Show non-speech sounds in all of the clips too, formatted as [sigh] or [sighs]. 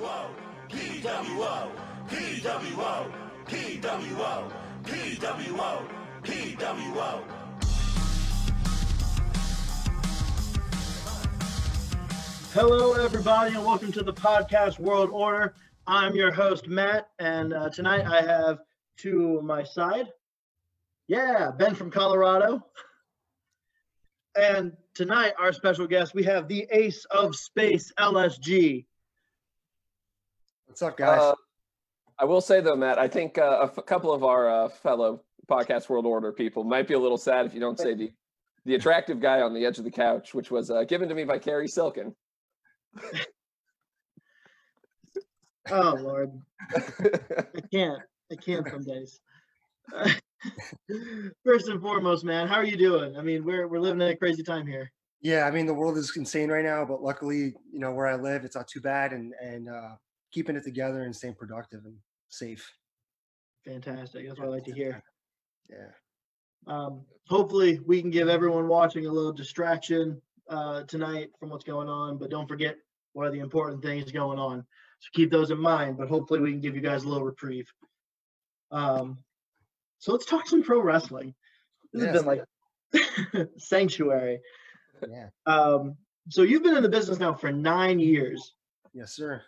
PWO, PWO, PWO, PWO, PWO, PWO. Hello, everybody, and welcome to the podcast World Order. I'm your host, Matt, and uh, tonight I have to my side, yeah, Ben from Colorado. And tonight, our special guest, we have the Ace of Space, LSG. What's up, guys? Uh, I will say though, Matt, I think uh, a f- couple of our uh, fellow podcast world order people might be a little sad if you don't say the the attractive guy on the edge of the couch, which was uh, given to me by Cary Silkin. Oh, Lord. [laughs] I can't. I can't some days. [laughs] First and foremost, man, how are you doing? I mean, we're, we're living in a crazy time here. yeah, I mean the world is insane right now, but luckily, you know, where I live, it's not too bad, and and uh, keeping it together and staying productive and safe. Fantastic. That's what I like to hear. Yeah. Um, hopefully, we can give everyone watching a little distraction uh, tonight from what's going on, but don't forget what are the important things going on. So keep those in mind, but hopefully, we can give you guys a little reprieve. Um, so let's talk some pro wrestling. This has been like [laughs] sanctuary. Yeah. Um, so you've been in the business now for nine years. Yes, sir.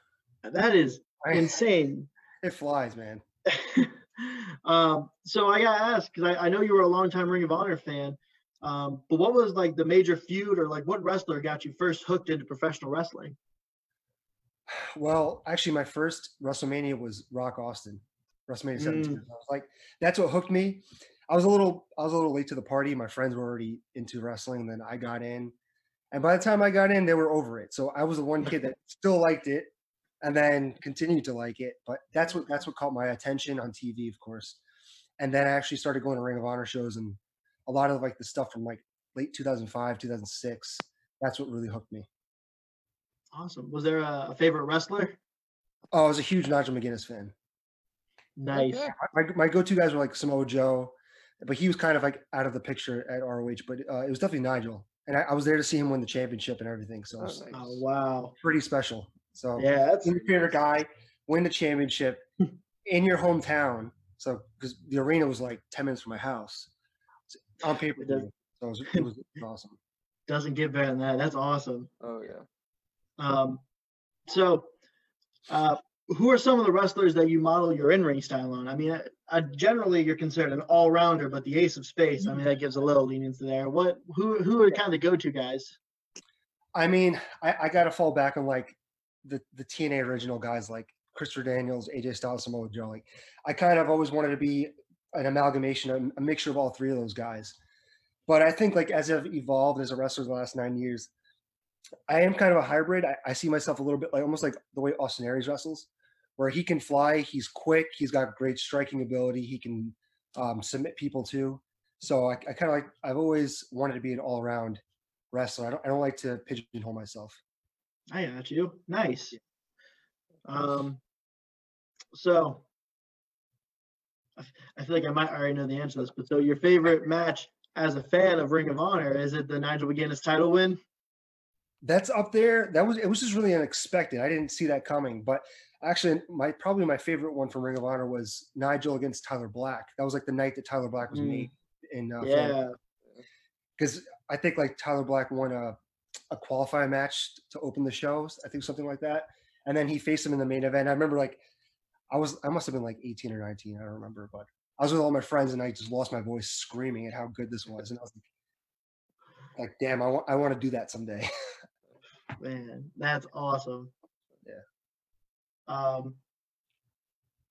That is insane. It flies, man. [laughs] um, so I got to ask because I, I know you were a longtime Ring of Honor fan, um, but what was like the major feud or like what wrestler got you first hooked into professional wrestling? [sighs] Well, actually, my first WrestleMania was Rock Austin, WrestleMania 17. Mm. Like, that's what hooked me. I was a little, I was a little late to the party. My friends were already into wrestling, and then I got in. And by the time I got in, they were over it. So I was the one kid that still liked it, and then continued to like it. But that's what that's what caught my attention on TV, of course. And then I actually started going to Ring of Honor shows, and a lot of like the stuff from like late 2005, 2006. That's what really hooked me. Awesome. Was there a, a favorite wrestler? Oh, I was a huge Nigel McGuinness fan. Nice. Okay. my, my go-to guys were like Samoa Joe, but he was kind of like out of the picture at ROH. But uh, it was definitely Nigel, and I, I was there to see him win the championship and everything. So it Oh, was nice. Oh wow. pretty special. So Yeah, that's your favorite guy win the championship [laughs] in your hometown. So because the arena was like ten minutes from my house, So, on paper. It does- So it was, it was [laughs] awesome. doesn't get better than that. That's awesome. Oh yeah. Um, so, uh, who are some of the wrestlers that you model your in-ring style on? I mean, uh, uh, generally you're considered an all-rounder, but the Ace of Space, I mean, that gives a little leniency there. What, who, who are kind of the go-to guys? I mean, I, I got to fall back on like the the TNA original guys like Christopher Daniels, AJ Styles, Samoa Joe. Like, I kind of always wanted to be an amalgamation, a, mixture of all three of those guys. But I think like as I've evolved as a wrestler the last nine years, I am kind of a hybrid. I, I see myself a little bit like almost like the way Austin Aries wrestles, where he can fly, he's quick, he's got great striking ability, he can um, submit people too. So I, I kind of like I've always wanted to be an all around wrestler. I don't I don't like to pigeonhole myself. I got you. Nice. Um, so I feel like I might already know the answer to this, but so your favorite match as a fan of Ring of Honor is it the Nigel McGuinness title win? That's up there. That was it was just really unexpected. I didn't see that coming. But actually, my probably my favorite one from Ring of Honor was Nigel against Tyler Black. That was like the night that Tyler Black was Mm. made in uh, Yeah. because I think like Tyler Black won a a qualifying match to open the shows. I think something like that, and then he faced him in the main event. I remember like I was I must have been like 18 or 19. I don't remember, but I was with all my friends and I just lost my voice screaming at how good this was, and I was like, like damn, I want I want to do that someday. [laughs] Man, that's awesome. Yeah. Um.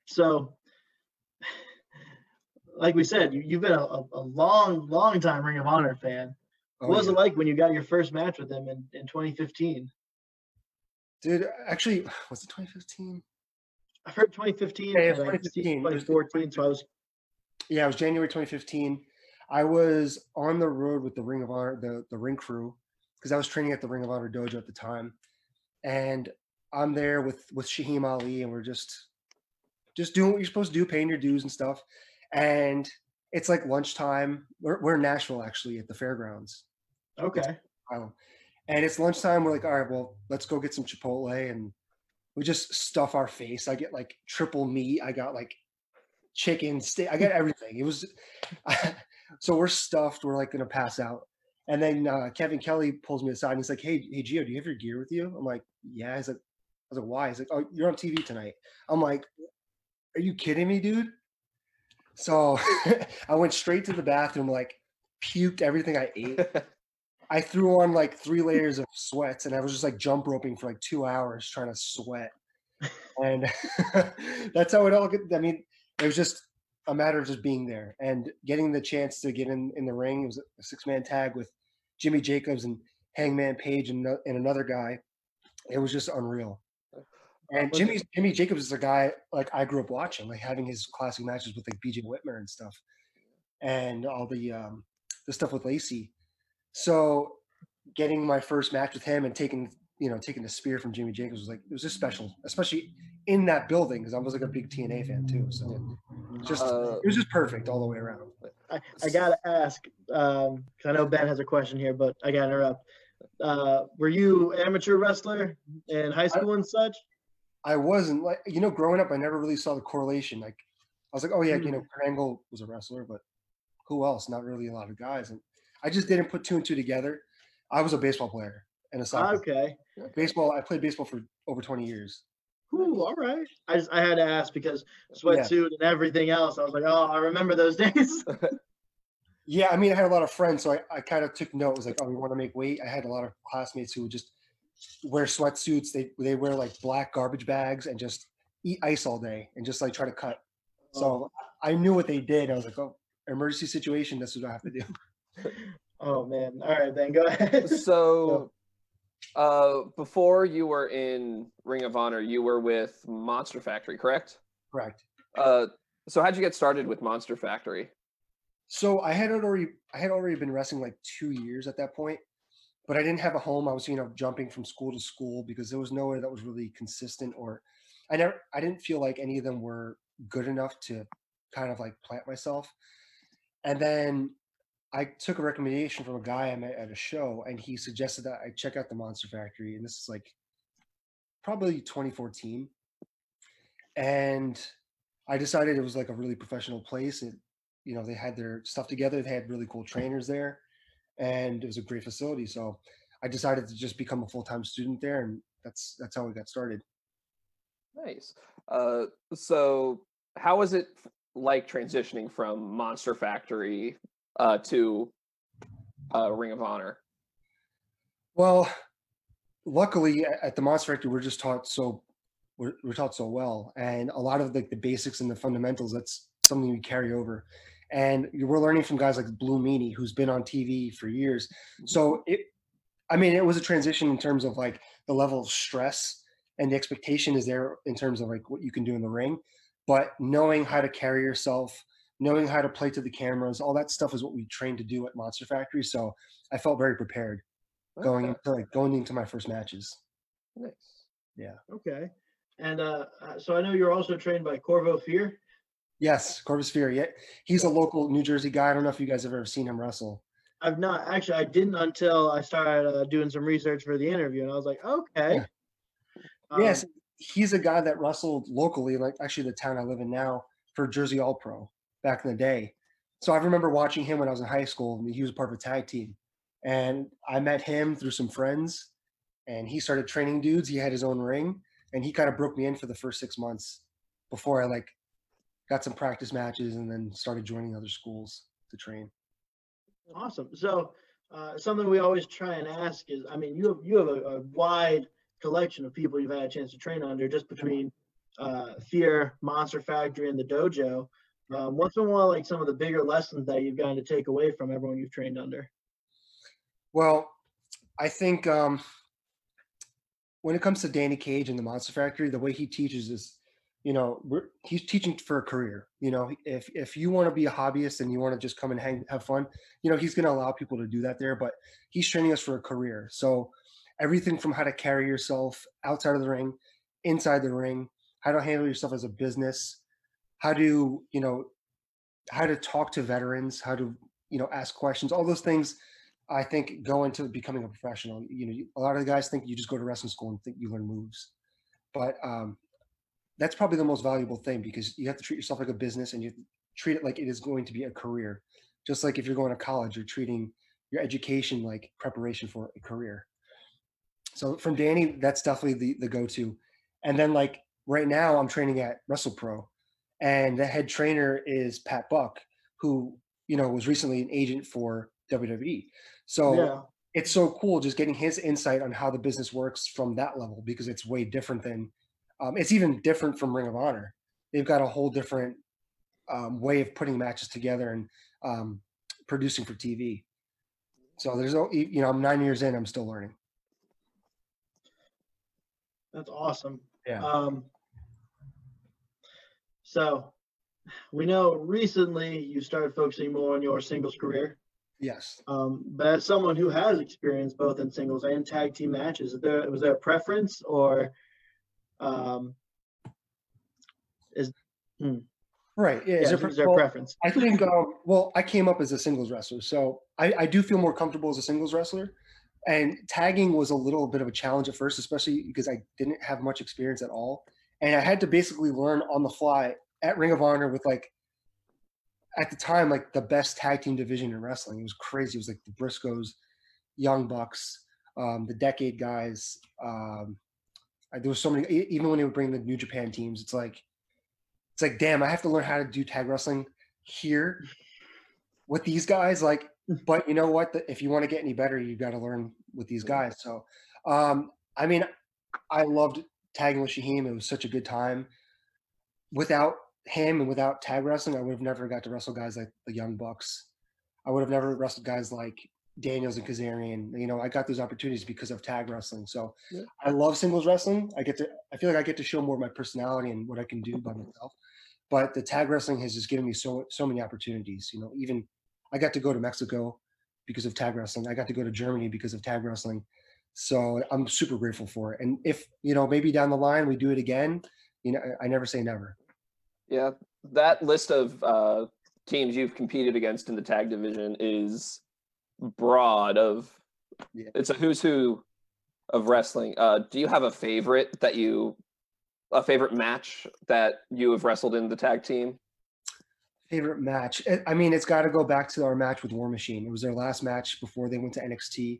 So, [sighs] like we said, you, you've been a, a long, long time Ring of Honor fan. Oh, what was yeah. it like when you got your first match with them in, in 2015? Dude, actually, [sighs] was it 2015? I've heard 2015 Yeah, it was and I could see 2015. 2014, so I was Yeah, it was January 2015. I was on the road with the Ring of Honor, the, the ring crew, because I was training at the Ring of Honor dojo at the time. And I'm there with with Shaheem Ali, and we're just just doing what you're supposed to do, paying your dues and stuff. And it's like lunchtime. We're, we're in Nashville actually at the fairgrounds. Okay. And it's lunchtime. We're like, all right, well, let's go get some Chipotle and we just stuff our face. I get like triple meat. I got like chicken steak. I got everything. It was [laughs] so we're stuffed. We're like gonna pass out. And then uh, Kevin Kelly pulls me aside and he's like, "Hey, hey, Gio, do you have your gear with you?" I'm like, "Yeah." He's like, "I was like, why?" He's like, "Oh, you're on TV tonight." I'm like, "Are you kidding me, dude?" So [laughs] I went straight to the bathroom, like puked everything I ate. [laughs] I threw on like three [laughs] layers of sweats, and I was just like jump roping for like two hours trying to sweat. And [laughs] that's how it all. Get, I mean, it was just a matter of just being there and getting the chance to get in in the ring. It was a six man tag with Jimmy Jacobs and Hangman Page and, and another guy. It was just unreal. And Jimmy Jimmy Jacobs is a guy like I grew up watching, like having his classic matches with like BJ Whitmer and stuff, and all the um, the stuff with Lacey. So getting my first match with him and taking you know taking the spear from Jimmy Jacobs was like it was just special, especially in that building because I was like a big TNA fan too. So just Uh, it was just perfect all the way around. I, I gotta ask, um, 'cause I know Ben has a question here, but I gotta interrupt. Uh, were you amateur wrestler in high school and such? I wasn't like you know growing up I never really saw the correlation. Like I was like, oh yeah, you know, Kurt Angle was a wrestler, but who else? Not really a lot of guys. And I just didn't put two and two together. I was a baseball player and a soccer. Okay. Baseball. I played baseball for over twenty years. Ooh, all right. I just I had to ask because sweatsuit and everything else. I was like, oh, I remember those days. [laughs] [laughs] Yeah, I mean, I had a lot of friends, so I, I kind of took note. It was like, oh, we want to make weight. I had a lot of classmates who would just wear sweatsuits. They they wear like black garbage bags and just eat ice all day and just like try to cut. So oh. I knew what they did. I was like, oh, emergency situation. This is what I have to do. [laughs] oh man. All right, then go ahead. [laughs] so uh before you were in ring of honor you were with monster factory correct Correct. uh so how'd you get started with monster factory So I had already I had already been wrestling like two years at that point, but I didn't have a home. I was you know jumping from school to school because there was nowhere that was really consistent or I never I didn't feel like any of them were good enough to kind of like plant myself. And then I took a recommendation from a guy I met at a show, and he suggested that I check out the Monster Factory, and this is like probably 2014. And I decided it was like a really professional place. It, you know, they had their stuff together. They had really cool trainers there, and it was a great facility. So I decided to just become a full time student there, and that's that's how we got started. nice uh so how was it like transitioning from monster factory uh to uh ring of honor Well, luckily at the Monster Factory, we're just taught so we're, we're taught so well, and a lot of like the basics and the fundamentals. That's something we carry over, and we're learning from guys like Blue Meanie, who's been on TV for years. So it, I mean, it was a transition in terms of like the level of stress and the expectation is there in terms of like what you can do in the ring, but knowing how to carry yourself, knowing how to play to the cameras, all that stuff is what we trained to do at Monster Factory. So I felt very prepared going into like going into my first matches. nice Yeah. okay. And uh, uh, so I know you're also trained by Corvo Fear. Yes, Corvus Fear. Yeah, he's a local New Jersey guy. I don't know if you guys have ever seen him wrestle. I've not actually. I didn't until I started uh, doing some research for the interview, and I was like, okay. Yeah. Um, yes, he's a guy that wrestled locally, like actually the town I live in now, for Jersey All Pro back in the day. So I remember watching him when I was in high school. He was part of a tag team, and I met him through some friends, and he started training dudes. He had his own ring, and he kind of broke me in for the first six months before I like got some practice matches and then started joining other schools to train. Awesome. So uh, something we always try and ask is, I mean, you have you have a, a wide collection of people you've had a chance to train under, just between uh, Fear, Monster Factory, and the dojo. Um, what's been one of like some of the bigger lessons that you've gotten to take away from everyone you've trained under? Well, I think um, when it comes to Danny Cage and the Monster Factory, the way he teaches is, you know, he's teaching for a career. You know, if if you want to be a hobbyist and you want to just come and hang, have fun, you know, he's going to allow people to do that there. But he's training us for a career. So everything from how to carry yourself outside of the ring, inside the ring, how to handle yourself as a business, how to, you know, how to talk to veterans, how to, you know, ask questions, all those things I think go into becoming a professional. You know, a lot of the guys think you just go to wrestling school and think you learn moves, but um, that's probably the most valuable thing because you have to treat yourself like a business and you treat it like it is going to be a career. Just like if you're going to college, you're treating your education like preparation for a career. So from Danny, that's definitely the the go-to. And then like right now, I'm training at Wrestle Pro, and the head trainer is Pat Buck, who you know was recently an agent for WWE. So Yeah. it's so cool just getting his insight on how the business works from that level because it's way different than um, it's even different from Ring of Honor. They've got a whole different um, way of putting matches together and um, producing for TV. So there's no, you know, I'm nine years in, I'm still learning. That's awesome. Yeah. Um, so we know recently you started focusing more on your singles career. Yes. Um, but as someone who has experience both in singles and tag team matches, is there was there a preference or um, Right. Yeah. yeah, Is there is, there a well, preference? I think, um, well, I came up as a singles wrestler, so I, I do feel more comfortable as a singles wrestler. And tagging was a little bit of a challenge at first, especially because I didn't have much experience at all. And I had to basically learn on the fly at Ring of Honor with like, at the time, like the best tag team division in wrestling. It was crazy. It was like the Briscoes, Young Bucks, um, the Decade guys. Um, I, there was so many, even when they would bring the New Japan teams, it's like, it's like, damn, I have to learn how to do tag wrestling here with these guys. Like, but you know what? The- If you want to get any better, you got to learn with these guys. So, um, I mean, I loved tagging with Shaheem. It was such a good time. Without him and without tag wrestling, I would have never got to wrestle guys like the Young Bucks. I would have never wrestled guys like Daniels and Kazarian. You know, I got those opportunities because of tag wrestling. So Yeah. I love singles wrestling. I get to, I feel like I get to show more of my personality and what I can do by mm-hmm. myself. But the tag wrestling has just given me so so many opportunities. You know, even I got to go to Mexico because of tag wrestling. I got to go to Germany because of tag wrestling. So I'm super grateful for it. And if you know, maybe down the line we do it again, you know, I never say never. Yeah, that list of uh, teams you've competed against in the tag division is broad. Of Yeah. it's a who's who of wrestling. Uh, do you have a favorite that you, a favorite match that you have wrestled in the tag team? Favorite match? I- I mean, it's got to go back to our match with War Machine. It was their last match before they went to NXT.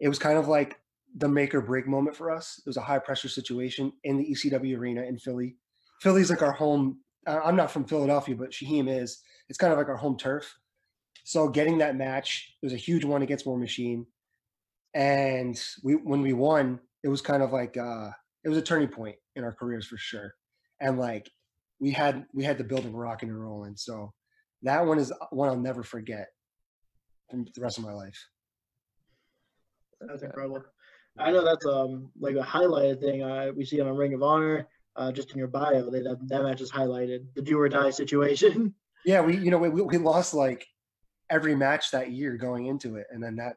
It was kind of like the make or break moment for us. It was a high pressure situation in the ECW arena in Philly. Philly's like our home. I'm not from Philadelphia, but Shaheem is. It's kind of like our home turf. So getting that match, it was a huge one against War Machine, and we when we won, it was kind of like uh, it was a turning point in our careers for sure. And like we had we had the building rocking and rolling. So that one is one I'll never forget the rest of my life. That's incredible. I know that's um like a highlighted thing uh, we see on a Ring of Honor. Uh, just in your bio, they, that, that match is highlighted. The do or die situation. [laughs] Yeah, we you know we, we lost like every match that year going into it, and then that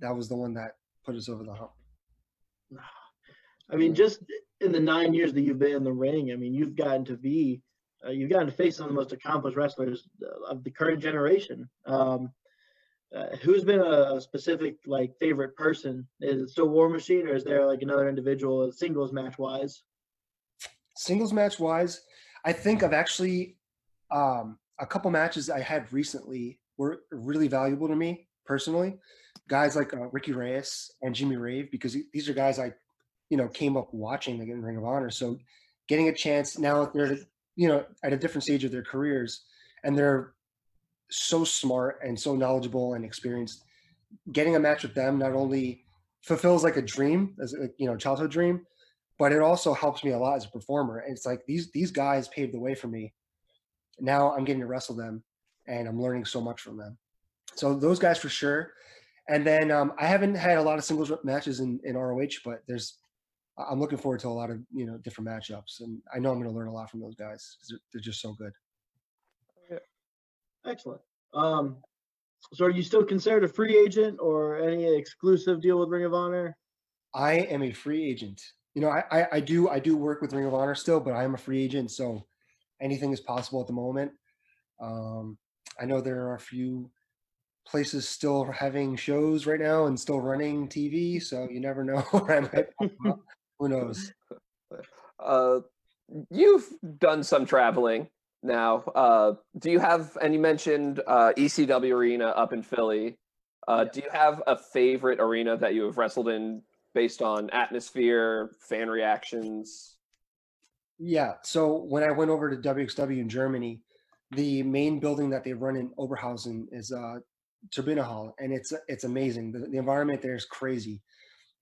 that was the one that put us over the hump. [sighs] I mean, just in the nine years that you've been in the ring, I mean, you've gotten to be, uh, you've gotten to face some of the most accomplished wrestlers uh, of the current generation. Um, uh, who's been a specific like favorite person? Is it still War Machine, or is there like another individual singles match wise? Singles match wise, I think I've actually um, a couple matches I had recently were really valuable to me personally. Guys like uh, Ricky Reyes and Jimmy Rave, because these are guys I, you know, came up watching like in Ring of Honor. So getting a chance now that they're you know at a different stage of their careers, and they're so smart and so knowledgeable and experienced. Getting a match with them not only fulfills like a dream, as a you know childhood dream, but it also helps me a lot as a performer. And it's like these these guys paved the way for me. Now I'm getting to wrestle them, and I'm learning so much from them. So those guys for sure. And then um, I haven't had a lot of singles matches in, in ROH, but there's I'm looking forward to a lot of you know different matchups, and I know I'm going to learn a lot from those guys because they're, they're just so good. Excellent. Um, so are you still considered a free agent or any exclusive deal with Ring of Honor? I am a free agent. You know, I, I, I do I do work with Ring of Honor still, but I am a free agent, so anything is possible at the moment. Um, I know there are a few places still having shows right now and still running TV, so you never know [laughs] where I might pop up. Who knows? [laughs] uh, you've done some traveling now. Uh, do you have? And you mentioned uh, ECW Arena up in Philly. Uh, Do you have a favorite arena that you have wrestled in based on atmosphere, fan reactions? Yeah. So when I went over to WXW in Germany, the main building that they run in Oberhausen is uh Turbine Hall, and it's it's amazing. The, the environment there is crazy.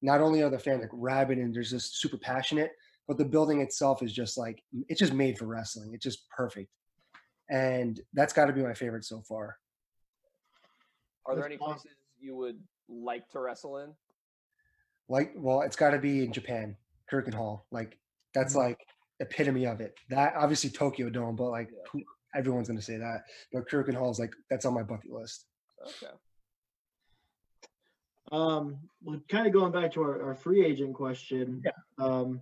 Not only are the fans like rabid and they're just super passionate, but the building itself is just like it's just made for wrestling. It's just perfect, and that's got to be my favorite so far. Are there any places you would like to wrestle in? Like, well, it's got to be in Japan, Korakuen Hall. Like that's Mhm. like epitome of it. That obviously Tokyo Dome, but like Yeah. who, everyone's gonna say that. But Korakuen Hall is like that's on my bucket list. Okay. Um, well, kind of going back to our, our free agent question. Yeah. Um,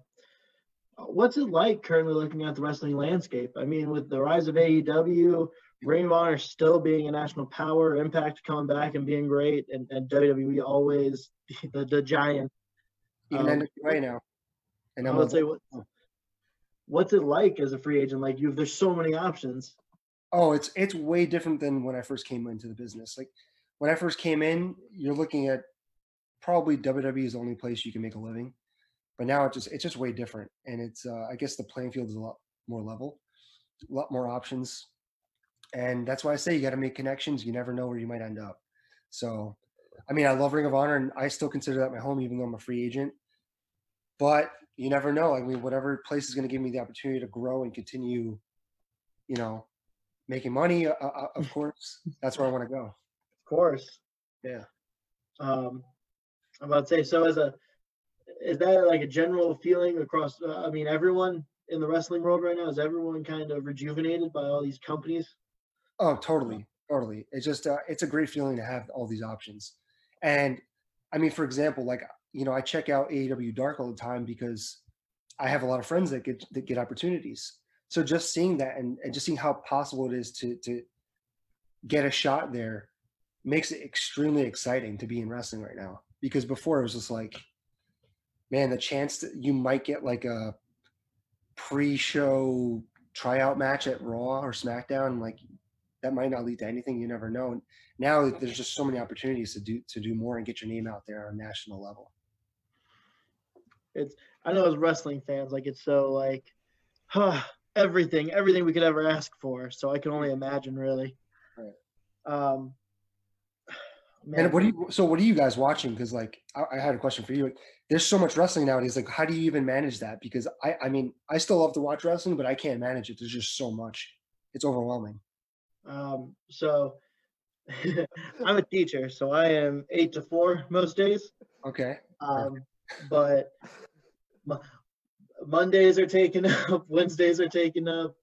what's it like currently looking at the wrestling landscape? I mean, with the rise of AEW, Ring of Honor still being a national power, Impact coming back and being great, and, and WWE always [laughs] the, the giant. Even Um, NWA now. And I I'm would say, what, what's it like as a free agent? Like you, there's so many options. oh, it's it's way different than when I first came into the business. Like when I first came in, you're looking at probably WWE is the only place you can make a living. But now it just it's just way different. And it's uh, I guess the playing field is a lot more level, a lot more options. And that's why I say you got to make connections. You never know where you might end up. So, I mean, I love Ring of Honor, and I still consider that my home, even though I'm a free agent. But you never know. I mean, whatever place is going to give me the opportunity to grow and continue, you know, making money. Uh, uh, of [laughs] course, that's where I want to go. Of course. Yeah. Um, I'm about to say, so as a, is that like a general feeling across, uh, I mean, everyone in the wrestling world right now, is everyone kind of rejuvenated by all these companies? Oh, totally, totally. It's just uh, it's a great feeling to have all these options. And I mean, for example, like you know, I check out AEW Dark all the time because I have a lot of friends that get that get opportunities. So just seeing that and, and just seeing how possible it is to to get a shot there makes it extremely exciting to be in wrestling right now. Because before it was just like, man, the chance that you might get like a pre-show tryout match at Raw or SmackDown, like that might not lead to anything. You never know. And now there's just so many opportunities to do to do more and get your name out there on a national level. It's I know as wrestling fans, like it's so like, huh, [sighs] everything, everything we could ever ask for. So I can only imagine really. Right. Um, And what do you? So what are you guys watching? Because like I, I had a question for you. There's so much wrestling nowadays. Like, how do you even manage that? Because I, I mean, I still love to watch wrestling, but I can't manage it. There's just so much. It's overwhelming. Um, so [laughs] I'm a teacher, so I am eight to four most days. Okay. Um, but Mo- Mondays are taken [laughs] up, Wednesdays are taken up.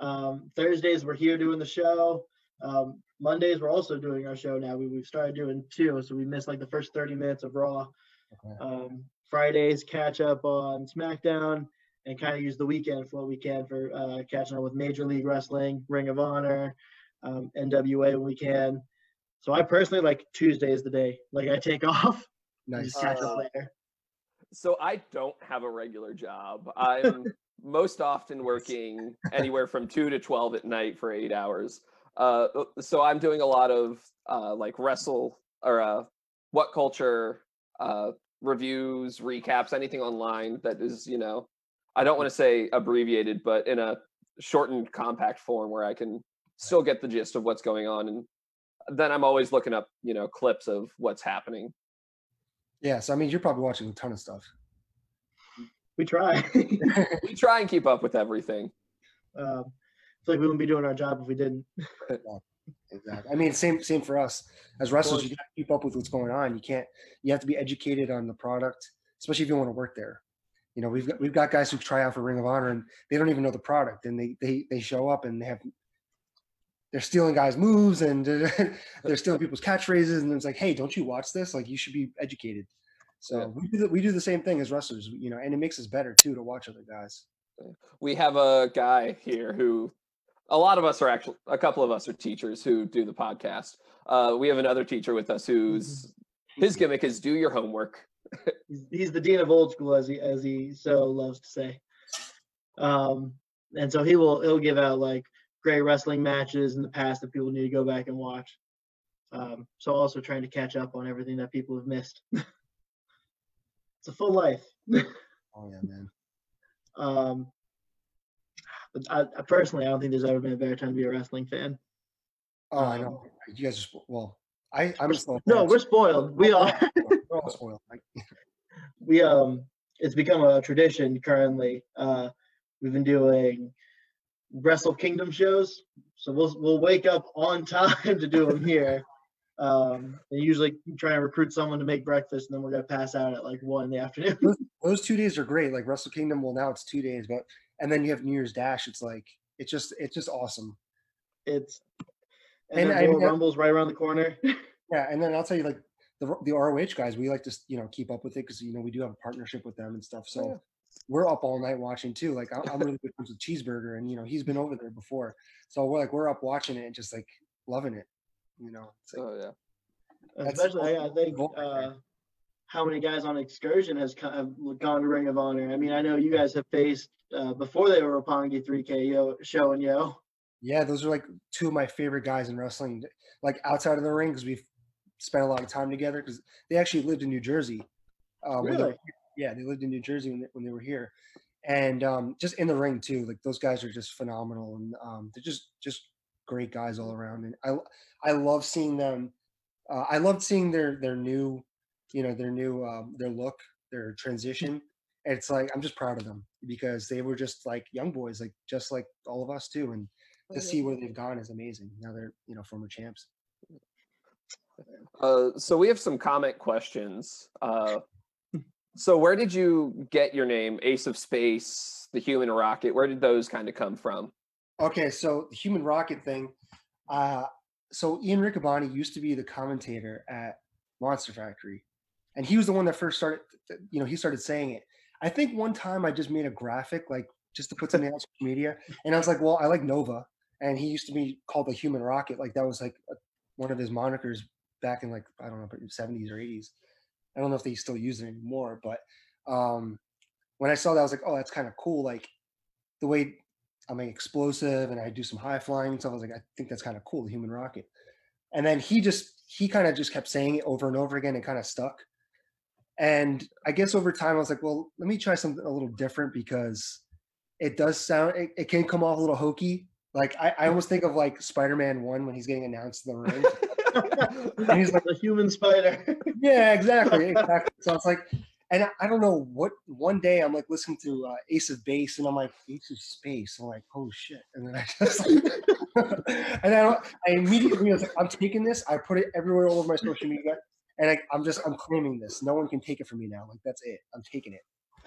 Um, Thursdays we're here doing the show. Um, Mondays we're also doing our show now. We, we've started doing two, so we missed like the first 30 minutes of Raw. Okay. Um, Fridays catch up on SmackDown and kind of use the weekend for what we can for uh, catching up with Major League Wrestling, Ring of Honor, um, NWA when we can. So I personally like Tuesday is the day. Like I take [laughs] off, Nice. just catch Uh, up later. So I don't have a regular job. I'm [laughs] most often working anywhere from two to twelve at night for eight hours. Uh, so I'm doing a lot of uh, like wrestle or uh, WhatCulture uh, reviews, recaps, anything online that is you know I don't want to say abbreviated, but in a shortened, compact form where I can still get the gist of what's going on, and then I'm always looking up you know clips of what's happening. Yeah. So I mean, you're probably watching a ton of stuff. We try. [laughs] We try and keep up with everything. um, I feel like we wouldn't be doing our job if we didn't. [laughs] Exactly. I mean, same same for us as wrestlers. You got to keep up with what's going on. You can't. You have to be educated on the product, especially if you want to work there. You know, we've got we've got guys who try out for Ring of Honor and they don't even know the product, and they they they show up and they have they're stealing guys' moves and [laughs] they're stealing people's catchphrases, and it's like, hey, don't you watch this? Like, you should be educated. So Yeah. we do the, we do the same thing as wrestlers, you know, and it makes us better too to watch other guys. we have a guy here who a lot of us are actually a couple of us are teachers who do the podcast uh, we have another teacher with us who's his gimmick is do your homework [laughs] He's, he's the dean of old school, as he as he so loves to say. Um, and so he will he'll give out like great wrestling matches in the past that people need to go back and watch. Um, so also trying to catch up on everything that people have missed. [laughs] it's a full life. Oh yeah, man. [laughs] Um, but I, I personally, I don't think there's ever been a better time to be a wrestling fan. Oh, I Um, know. You guys are spo- well. I I'm still No, we're spoiled. We are. [laughs] we're all spoiled. [laughs] We um it's become a tradition currently uh we've been doing wrestle kingdom shows so we'll we'll wake up on [laughs] time to do them here um and usually try and recruit someone to make breakfast and then we're gonna pass out at like one in the afternoon those two days are great. Like Wrestle Kingdom. Well, now it's two days, but and then you have New Year's Dash. It's like it's just it's just awesome. it's and, And then I Royal mean, rumble's right around the corner [laughs] Yeah, and then I'll tell you like the the ROH guys, we like to you know keep up with it because you know we do have a partnership with them and stuff. So Yeah. we're up all night watching too. Like I'm, I'm really good friends with Cheeseburger, and you know he's been over there before, so we're like we're up watching it and just like loving it. You know, it's like, Oh yeah. That's especially I, I think goal right there. uh how many guys on excursion has of gone to ring of honor i mean i know you guys have faced uh before they were Roppongi 3k yo show and yo yeah, those are like two of my favorite guys in wrestling. Like outside of the ring, because we've spent a lot of time together. Because they actually lived in New Jersey. Uh, were Really? yeah, they lived in New Jersey when they, when they were here, and um, just in the ring too. Like those guys are just phenomenal, and um, they're just just great guys all around. And I I love seeing them. Uh, I loved seeing their their new, you know, their new um, their look, their transition. It's like I'm just proud of them because they were just like young boys, like just like all of us too, and to see where they've gone is amazing. Now they're you know former champs. Uh, so we have some comment questions. Uh, so where did you get your name, Ace of Space, the Human Rocket? Where did those kind of come from? Okay, so the human rocket thing. Uh, so Ian Riccaboni used to be the commentator at Monster Factory, and he was the one that first started. You know, he started saying it. I think one time I just made a graphic, like just to put something on social media, and I was like, "Well, I like Nova," and he used to be called the Human Rocket. Like that was like a, one of his monikers back in like I don't know, seventies or eighties. I don't know if they still use it anymore, but um, when I saw that, I was like, "Oh, that's kind of cool." Like the way I'm explosive and I do some high flying and stuff. I was like, I think that's kind of cool, the human rocket. And then he just he kind of just kept saying it over and over again and kind of stuck. And I guess over time I was like, well, let me try something a little different because it does sound it, it can come off a little hokey. Like I, I almost think of like Spider-Man one when he's getting announced in the ring. [laughs] and he's like, a human spider yeah, exactly, [laughs] exactly. So it's like, and I, I don't know what. One day I'm like listening to uh, Ace of Base, and I'm like Ace of Space. I'm like, oh shit! And then I just, [laughs] and I, I immediately was like, I'm taking this. I put it everywhere all over my social media, and I, I'm just, I'm claiming this. No one can take it from me now. Like that's it. I'm taking it.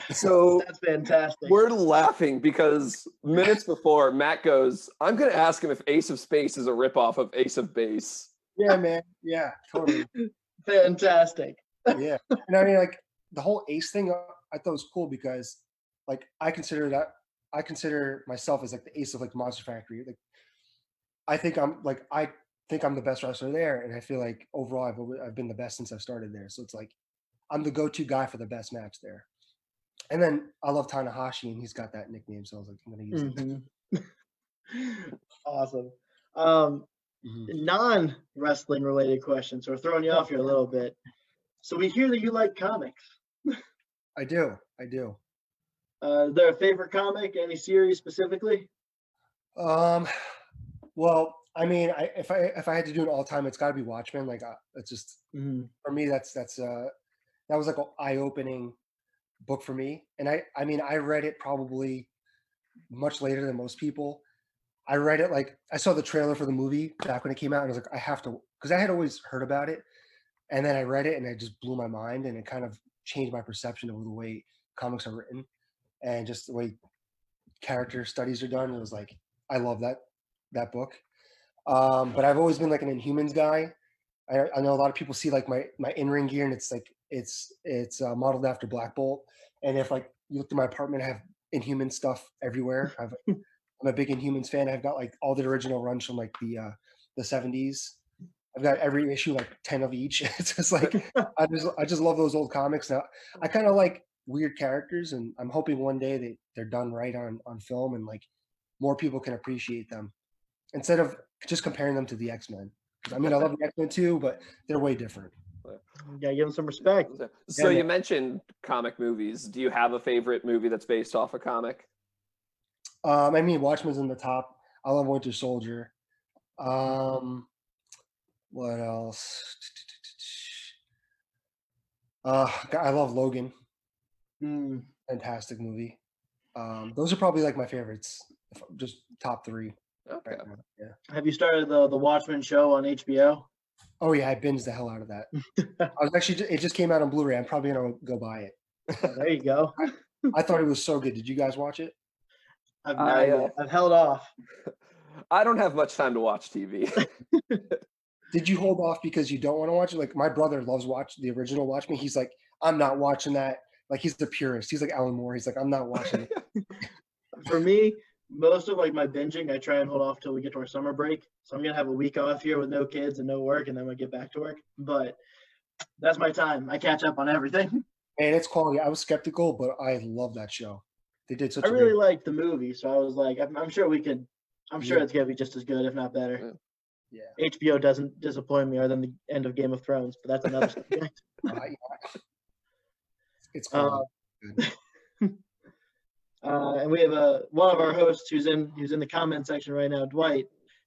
[laughs] So that's fantastic we're laughing because minutes before Matt goes, I'm going to ask him if Ace of Space is a ripoff of Ace of Base. Yeah, man. Yeah, totally. [laughs] fantastic yeah and i mean like the whole ace thing uh, i thought was cool because like i consider that i consider myself as like the ace of like monster factory like i think i'm like i think i'm the best wrestler there and i feel like overall i've, I've been the best since i've started there so it's like i'm the go-to guy for the best match there. And then i love tanahashi and he's got that nickname so i was like i'm gonna use it Mhm. [laughs] awesome. Um Mhm. non wrestling related questions so we're throwing you off here a little bit. So we hear that you like comics. [laughs] I do i do. Uh is there a favorite comic any series specifically? Um, well, I mean, I, if I if I had to do an all time, it's got to be Watchmen. Like, uh, it's just for me. That's that's uh that was like an eye opening book for me. And I I mean, I read it probably much later than most people. I read it like I saw the trailer for the movie back when it came out, and I was like, I have to because I had always heard about it, and then I read it, and it just blew my mind, and it kind of changed my perception of the way comics are written, and just the way character studies are done. It was like I love that that book. Um, but I've always been like an Inhumans guy. I, I know a lot of people see like my my in ring gear, and it's like it's it's uh, modeled after Black Bolt. And if like you look through my apartment, I have Inhuman stuff everywhere. [laughs] I've, I'm a big Inhumans fan. I've got like all the original runs from like the uh, the 70s. I've got every issue, like ten of each. [laughs] It's just like [laughs] I just I just love those old comics. Now I kind of like weird characters, and I'm hoping one day that they're done right on on film and like more people can appreciate them instead of just comparing them to the X Men. I mean, I love the X Men too, but they're way different. Yeah, give them some respect. So- So Yeah, you man. mentioned comic movies. Do you have a favorite movie that's based off a comic? Um, I mean, Watchmen's in the top. I love Winter Soldier. Um, what else? Uh, I love Logan. Hmm. Fantastic movie. Um, those are probably like my favorites. Just top three. Okay. Right now. Yeah. Have you started the the Watchmen show on HBO? Oh yeah, I binged the hell out of that. [laughs] I was actually it just came out on Blu-ray. I'm probably gonna go buy it. Oh, there you go. [laughs] I thought it was so good. Did you guys watch it? I've, I, uh. I've held off. [laughs] I don't have much time to watch TV. Did you hold off because you don't want to watch it? Like my brother loves watch the original Watchmen. He's like, I'm not watching that. Like he's the purist. He's like Alan Moore. He's like, I'm not watching it. For me, most of like my binging, I try and hold off till we get to our summer break. So I'm gonna have a week off here with no kids and no work, and then we get back to work. But that's my time. I catch up on everything. [laughs] And it's quality. I was skeptical, but I love that show. They did such I really great- liked the movie, so I was like, I'm, I'm sure we could. I'm sure Yeah. it's gonna be just as good, if not better. yeah. HBO doesn't disappoint me other than the end of Game of Thrones, but that's another [laughs] subject. Uh, yeah. It's Uh, quality. Good. [laughs] Uh, and we have a one of our hosts who's in who's in the comment section right now, Dwight.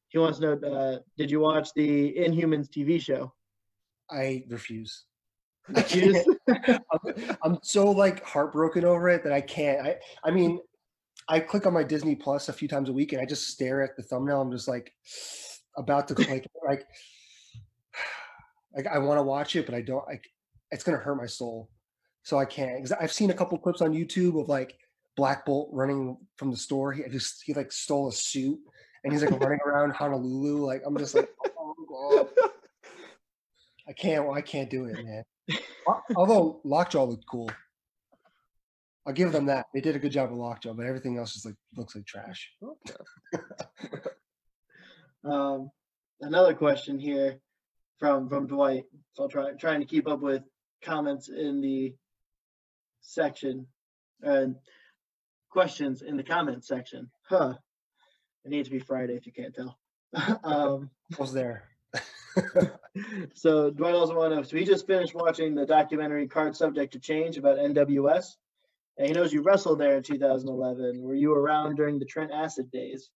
He wants to know: uh, Did you watch the Inhumans TV show? I refuse. Refuse? [laughs] I'm- I'm so like heartbroken over it that I can't. I I mean, I click on my Disney Plus a few times a week and I just stare at the thumbnail. I'm just like about to click like [sighs] like I want to watch it, but I don't. Like it's gonna hurt my soul, so I can't. Because I've seen a couple clips on YouTube of like Black Bolt running from the store. He just he like stole a suit and he's like [laughs] running around Honolulu. Like I'm just like, oh god. I can't. I can't do it, man. Although Lockjaw looked cool, I'll give them that. They did a good job with Lockjaw, but everything else just like looks like trash. [laughs] Um, another question here from from Dwight. So I'll try trying to keep up with comments in the section and questions in the comments section. Huh. It needs to be Friday if you can't tell. [laughs] um, was there. [laughs] so Dwight also want to know. So he just finished watching the documentary "Card Subject to Change" about NWS, and he knows you wrestled there in 2011. Were you around during the Trent Acid days?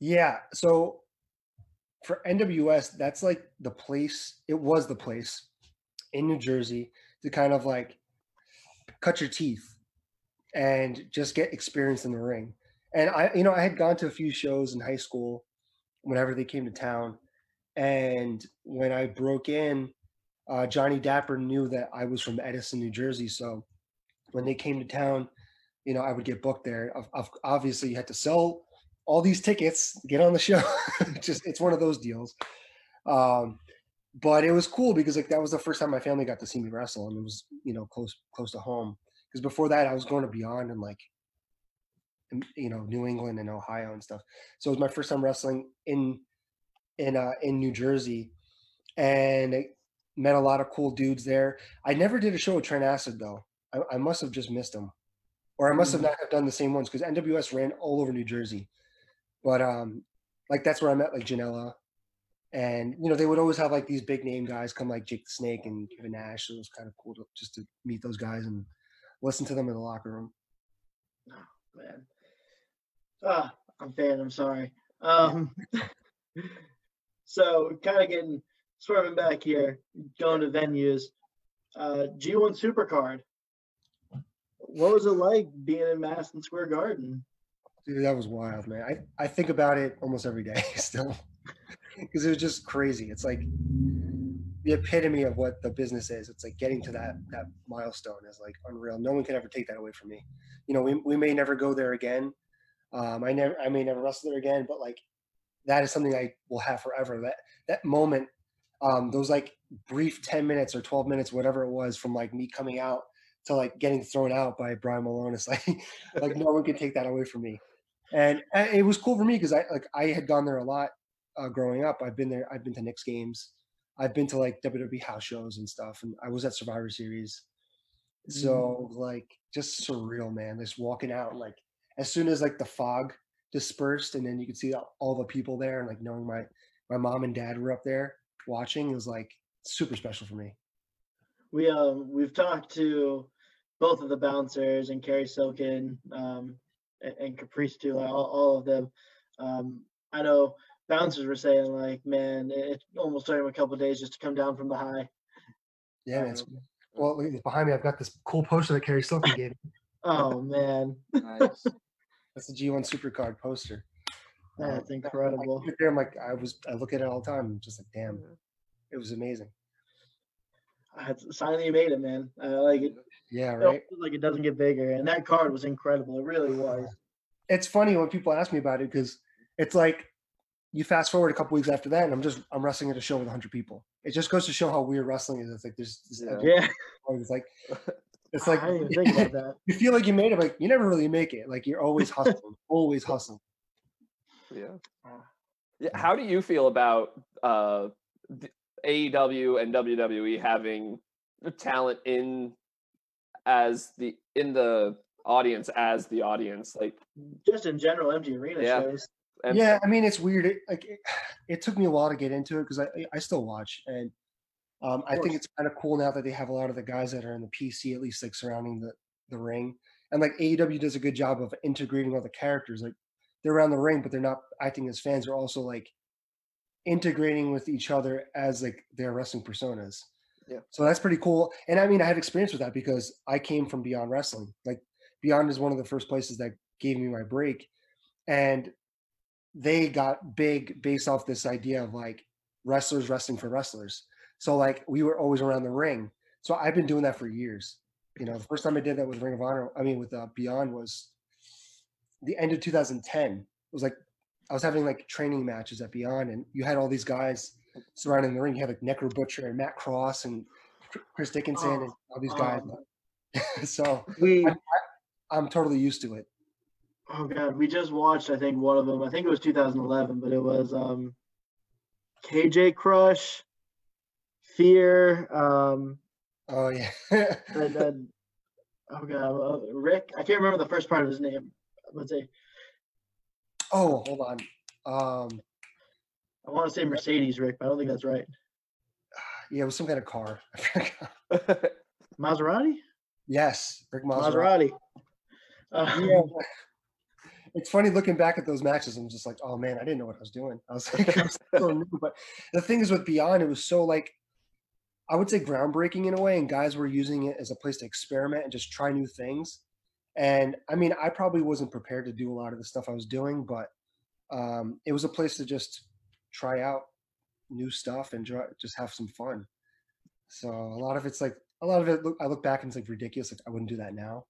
Yeah. So for NWS, that's like the place. It was the place in New Jersey to kind of like cut your teeth and just get experience in the ring. And I, you know, I had gone to a few shows in high school whenever they came to town. And when I broke in, uh, Johnny Dapper knew that I was from Edison, New Jersey. So when they came to town, you know, I would get booked there. Of- Obviously, you had to sell all these tickets, get on the show. [laughs] Just it's one of those deals. Um, but it was cool because like that was the first time my family got to see me wrestle, and it was you know close close to home. Because before that, I was going to Beyond and like you know New England and Ohio and stuff. So it was my first time wrestling in in uh, in New Jersey, and I met a lot of cool dudes there. I never did a show with Trent Acid though. I, I must have just missed him, or I must have Mm. not have done the same ones because NWS ran all over New Jersey. But um, like that's where I met like Janela, and you know they would always have like these big name guys come like Jake the Snake and Kevin Nash. So it was kind of cool to just to meet those guys and listen to them in the locker room. man. Ah, I'm fan. I'm sorry. Um, [laughs] so kind of getting swerving back here, going to venues. Uh, G1 Supercard. What was it like being in Madison Square Garden? Dude, that was wild, man. I, I think about it almost every day [laughs] still because it was just crazy. It's like the epitome of what the business is. It's like getting to that that milestone is like unreal. No one can ever take that away from me. You know, we, we may never go there again. Um, I never I may never wrestle there again, but like that is something I will have forever. That that moment, um, those like brief 10 minutes or 12 minutes, whatever it was, from like me coming out to like getting thrown out by Brian Malone. It's [laughs] like like no one can take that away from me and, and it was cool for me because I like I had gone there a lot uh, growing up. I've been there. I've been to Knicks games. I've been to like WWE house shows and stuff, and I was at Survivor Series. So like just surreal, man. Just walking out like as soon as like the fog dispersed and then you could see all, the people there and like knowing my my mom and dad were up there watching was like super special for me. We um we've talked to both of the bouncers and Cary Silkin um a- and Caprice too, like all, all of them. Um I know bouncers were saying like, man, it it almost took them a couple of days just to come down from the high. Yeah, man. it's- Um, Well, behind me, I've got this cool poster that Cary Silkin gave. me. Oh man, Nice. [laughs] That's the G1 Supercard poster. Um, that's I incredible. sit there, I'm like, I was, I look at it all the time. I'm just like, damn, it was amazing. It's a sign that you made it, man. I like it, Yeah, right. feel like it doesn't get bigger, and that card was incredible. It really was. It's funny when people ask me about it because it's like you fast forward a couple weeks after that, and I'm just I'm wrestling at a show with 100 people. It just goes to show how weird wrestling is. It's like there's, this Yeah. Yeah, it's like [laughs] it's like I didn't think about that. [laughs] you feel like you made it, but you never really make it. Like you're always hustling, [laughs] always hustling. Yeah. Yeah. How do you feel about uh, AEW and WWE having the talent in as the in the audience as the audience? Like, Just in general, empty arena Yeah. shows. And yeah, I mean it's weird. It, like it, [sighs] it took me a while to get into it because I I still watch and um, I think it's kind of cool now that they have a lot of the guys that are in the PC at least like surrounding the the ring and like AEW does a good job of integrating all the characters like they're around the ring but they're not acting as fans they're also like integrating with each other as like their wrestling personas Yeah. so that's pretty cool and I mean I have experience with that because I came from Beyond Wrestling like Beyond is one of the first places that gave me my break and they got big based off this idea of like wrestlers wrestling for wrestlers. So like we were always around the ring. So I've been doing that for years. You know, the first time I did that with Ring of Honor, I mean with uh, Beyond was the end of 2010. It was like I was having like training matches at Beyond, and you had all these guys surrounding the ring. You had like Necro Butcher and Matt Cross and Chris Dickinson and all these guys. [laughs] so We I'm totally used to it. Oh god, we just watched I think one of them. I think it was 2011, but it was um KJ Crush, Fear, um, Oh yeah. and then [laughs] oh god, uh, Rick. I can't remember the first part of his name. Let's see. oh, hold on. Um, I want to say Mercedes Rick, but I don't think that's right. [sighs] yeah, it was some kind of car. [laughs] I. Maserati. yes, Rick Maserati. Maserati. Uh, Yeah. [laughs] It's funny looking back at those matches. I'm just like, oh man, I didn't know what I was doing. I was [laughs] like, I'm so new. But the thing is with Beyond, it was so like, I would say groundbreaking in a way, and guys were using it as a place to experiment and just try new things. And I mean, I probably wasn't prepared to do a lot of the stuff I was doing, but um, it was a place to just try out new stuff and just have some fun. So a lot of it's like a lot of it. Look, I look back and it's like ridiculous. Like I wouldn't do that now,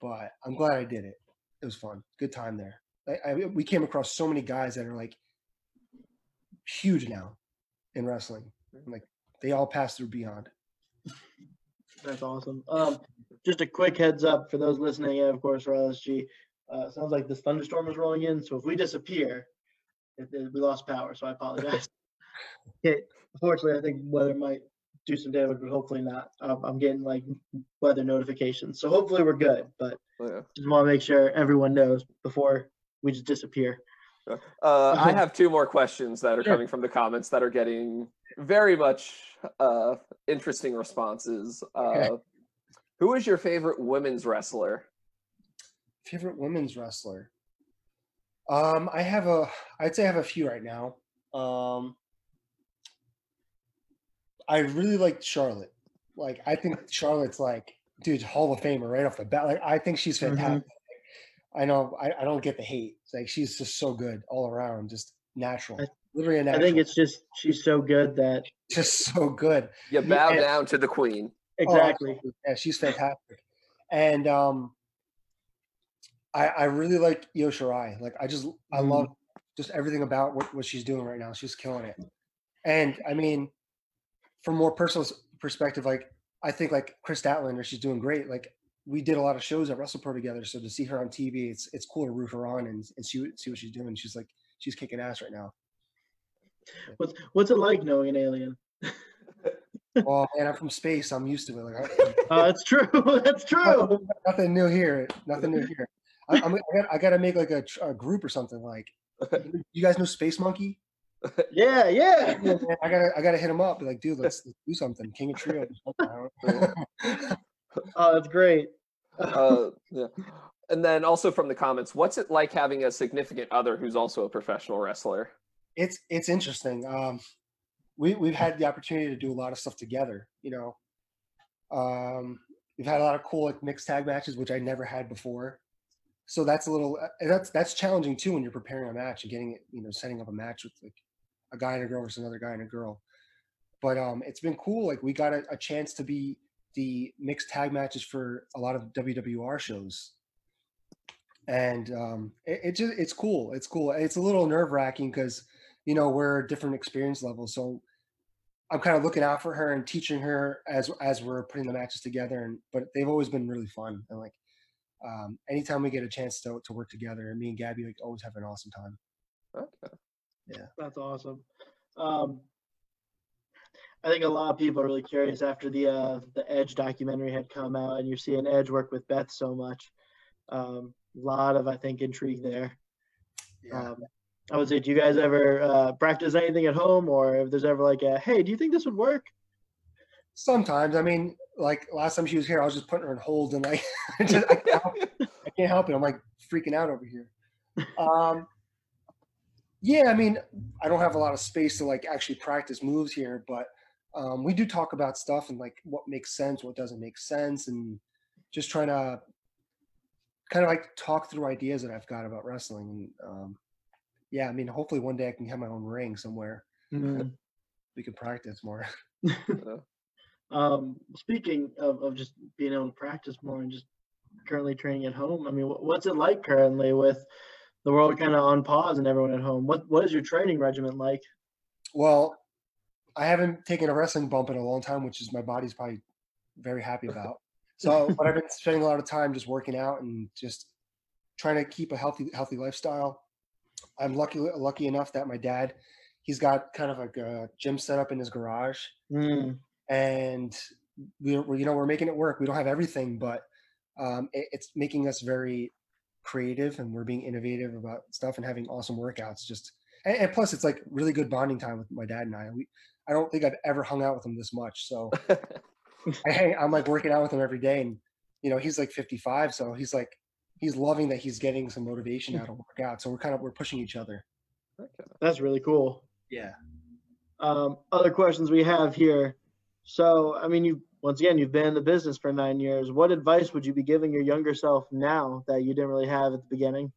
but I'm glad I did it. It was fun. Good time there. I, I, we came across so many guys that are like huge now in wrestling. Like they all passed through Beyond. That's awesome. Um, just a quick heads up for those listening, and of course for LSG. Uh, sounds like this thunderstorm is rolling in, so if we disappear, it, it- we lost power. So I apologize. [laughs] okay, unfortunately, I think weather might do some damage, but hopefully not. Um, I'm getting like weather notifications, so hopefully we're good. But Yeah. just want to make sure everyone knows before we just disappear. Uh, I have two more questions that are Sure. coming from the comments that are getting very much uh, interesting responses. Uh, Okay. Who is your favorite women's wrestler? Favorite women's wrestler? Um, I have a. I'd say I have a few right now. Um, I really like Charlotte. Like, I think Charlotte's like, dude, Hall of Famer right off the bat. Like, I think she's Mhm. fantastic. I know. I, I don't get the hate. It's like she's just so good all around, just natural. I- Literally a I natural. think it's just she's so good that [laughs] just so good. You bow Yeah. down to the queen. Oh, exactly. absolutely. yeah, she's fantastic. And um I I really like Io Shirai. Like I just I Mhm. love just everything about what, what she's doing right now. She's killing it. And I mean, from more personal perspective, like I think like Kris Statlander, she's doing great. Like we did a lot of shows at WrestlePro together, so to see her on TV, it's it's cool to root her on and, and see what, see what she's doing. She's like she's kicking ass right now. What's what's it like knowing an alien? [laughs] Oh man, I'm from space. I'm used to it. Like I- Uh, [laughs] that's true. [laughs] That's true. nothing new here. Nothing new here. I, I'm, I, got, I got to make like a, a group or something. Like, you guys know Space Monkey? [laughs] Yeah, yeah. Yeah, I gotta, I gotta hit him up. Be like, dude, let's, let's do something. King of Trio. or something, I don't know. Oh, that's great. uh, [laughs] yeah. And then also from the comments, what's it like having a significant other who's also a professional wrestler? it's it's interesting. Um, we we've had the opportunity to do a lot of stuff together. You know, um, we've had a lot of cool like mixed tag matches, which I never had before. So that's a little uh, that's that's challenging too when you're preparing a match and getting it, you know, setting up a match with like a guy and a girl versus another guy and a girl. But um, it's been cool. Like we got a, a chance to be the mixed tag matches for a lot of WWR shows and um, it, it just it's cool. It's cool. It's a little nerve wracking because you know we're different experience levels. So I'm kind of looking out for her and teaching her as as we're putting the matches together. And but they've always been really fun. And like um, anytime we get a chance to to work together, me and Gabby like always have an awesome time. Okay. Yeah, that's awesome. Um, I think a lot of people are really curious after the uh, the Edge documentary had come out, and you're seeing Edge work with Beth so much. Um, a lot of I think intrigue there. Yeah. Um, I would say, do you guys ever uh, practice anything at home, or if there's ever like a, hey, do you think this would work? Sometimes, I mean, like last time she was here, I was just putting her in hold, and like [laughs] I, just, I, can't help, I can't help it. I'm like freaking out over here. Um, yeah, I mean, I don't have a lot of space to like actually practice moves here, but um, we do talk about stuff and like what makes sense, what doesn't make sense, and just trying to kind of like talk through ideas that I've got about wrestling. And um, yeah, I mean, hopefully one day I can have my own ring somewhere. [laughs] We can practice more. [laughs] [laughs] Um, speaking of, of just being able to practice more and just currently training at home, I mean, what's it like currently with the world kind of on pause and everyone at home? What what is your training regimen like? Well, I haven't taken a wrestling bump in a long time, which is my body's probably very happy [laughs] about. So, but I've been spending a lot of time just working out and just trying to keep a healthy healthy lifestyle. I'm lucky lucky enough that my dad, he's got kind of like a gym set up in his garage, Mm, and we're, we're you know we're making it work. We don't have everything, but um, it, it's making us very creative, and we're being innovative about stuff and having awesome workouts. Just and, and plus, it's like really good bonding time with my dad and I. We I don't think I've ever hung out with him this much. So [laughs] I hang, I'm like working out with him every day, and you know he's like 55, so he's like he's loving that he's getting some motivation out of [laughs] workout. So we're kind of we're pushing each other. that's really cool. Yeah. Um, other questions we have here. So, I mean, you once again, you've been in the business for nine years. What advice would you be giving your younger self now that you didn't really have at the beginning?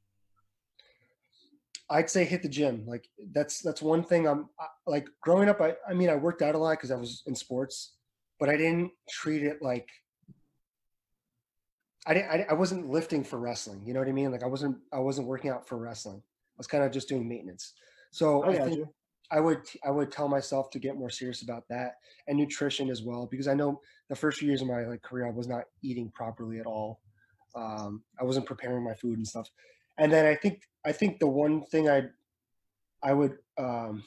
I'd say hit the gym. Like that's that's one thing. I'm I, like growing up. I I mean I worked out a lot because I was in sports, but I didn't treat it like I didn't. I, I wasn't lifting for wrestling. You know what I mean? Like I wasn't. I wasn't working out for wrestling. I was kind of just doing maintenance. So I I think you. I would I would tell myself to get more serious about that and nutrition as well because I know the first few years of my like career I was not eating properly at all. Um, I wasn't preparing my food and stuff. And then I think I think the one thing I I would um,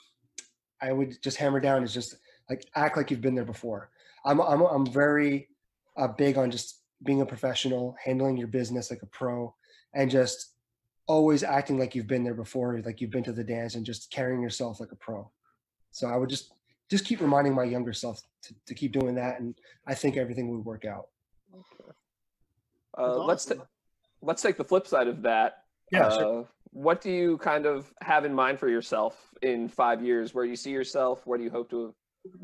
I would just hammer down is just like act like you've been there before. I'm I'm I'm very uh, big on just being a professional, handling your business like a pro, and just always acting like you've been there before, like you've been to the dance, and just carrying yourself like a pro. So I would just just keep reminding my younger self to, to keep doing that, and I think everything would work out. Uh, That's let's ta- awesome. let's take the flip side of that. Yeah, sure. Uh, what do you kind of have in mind for yourself in five years? Where do you see yourself? What do you hope to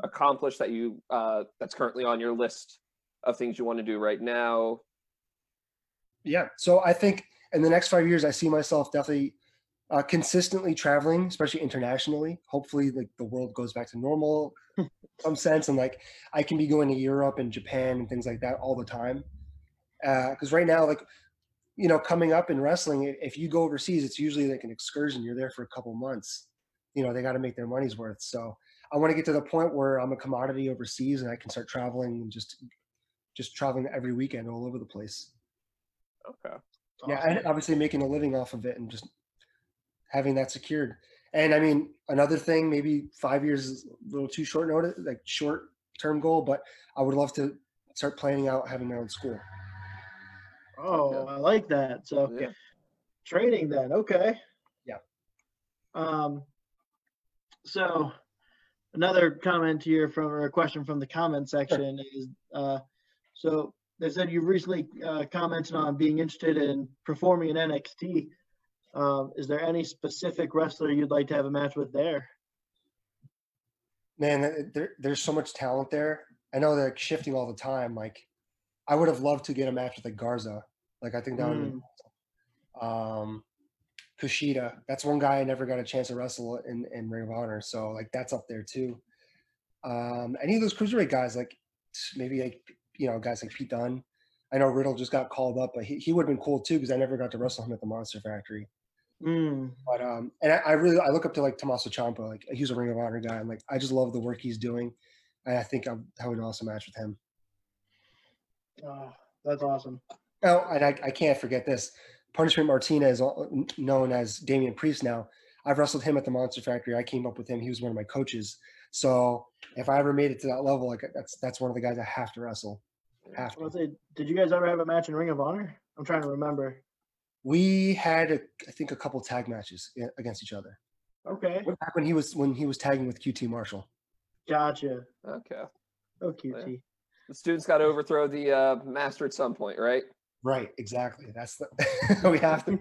accomplish that you uh, that's currently on your list of things you want to do right now? Yeah. So I think in the next five years, I see myself definitely uh, consistently traveling, especially internationally. Hopefully, like the world goes back to normal, in some sense, and like I can be going to Europe and Japan and things like that all the time. Because right now, like you know, coming up in wrestling, if you go overseas, it's usually like an excursion. You're there for a couple months. You know, they got to make their money's worth. So I want to get to the point where I'm a commodity overseas and I can start traveling and just just traveling every weekend all over the place Okay. Yeah Awesome. and obviously making a living off of it and just having that secured and i mean another thing maybe five years is a little too short notice like short term goal, but I would love to start planning out having my own school. Oh, I like that. So Yeah. training then, okay. Yeah. Um, so another comment here from, or a question from the comment section is, uh, so they said you've recently, uh, commented on being interested in performing in NXT. Um, is there any specific wrestler you'd like to have a match with there? Man, there, there's so much talent there. I know they're shifting all the time. Like, I would have loved to get a match with like Garza. Like, I think that would. be Um, Kushida. That's one guy I never got a chance to wrestle in in Ring of Honor. So like, that's up there too. Um, any of those cruiserweight guys, like maybe like you know guys like Pete Dunne. I know Riddle just got called up, but he, he would have been cool too because I never got to wrestle him at the Monster Factory. Mm, But um, and I, I really I look up to like Tommaso Ciampa, like he's a Ring of Honor guy. I'm like I just love the work he's doing, and I think I'm having an awesome match with him. oh, that's awesome. Oh, and I, I can't forget this. Punishment Martinez, n- known as Damian Priest now. I've wrestled him at the Monster Factory. I came up with him. He was one of my coaches. So if I ever made it to that level, like that's that's one of the guys I have to wrestle. Have I to. was say, did you guys ever have a match in Ring of Honor? I'm trying to remember. We had, a, I think, a couple tag matches against each other. Okay, Back when he was when he was tagging with QT Marshall. gotcha. Okay. Oh, QT. The students got to overthrow the uh, master at some point, right? Right, exactly. That's the [laughs] we have to.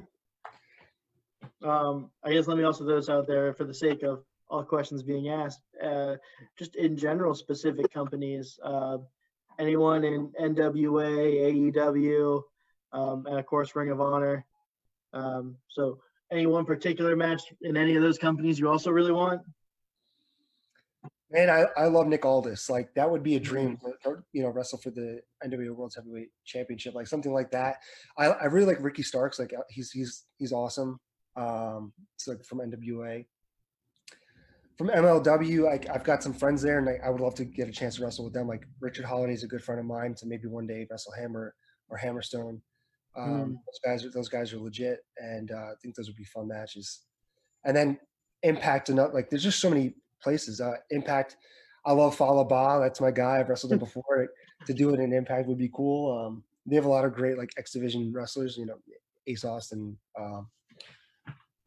Um, I guess let me also throw this out there for the sake of all questions being asked. Uh, just in general, specific companies, uh, anyone in NWA, AEW, um, and of course Ring of Honor. Um, so, any one particular match in any of those companies you also really want? Man, I, I love Nick Aldis. Like that would be a dream, to, to, you know, wrestle for the NWA World Heavyweight Championship, like something like that. I, I really like Ricky Starks. Like uh, he's he's he's awesome. Um, it's like from NWA. From MLW, I, I've got some friends there, and I, I would love to get a chance to wrestle with them. Like Richard Holliday is a good friend of mine, so maybe one day wrestle him or or Hammerstone. Um, Those guys are those guys are legit, and uh, I think those would be fun matches. And then Impact, and like there's just so many places. Uh, Impact, I love Fallah Bahh. That's my guy. I've wrestled him [laughs] before. to do it in Impact would be cool. Um, they have a lot of great like X Division wrestlers. You know, Ace Austin, um,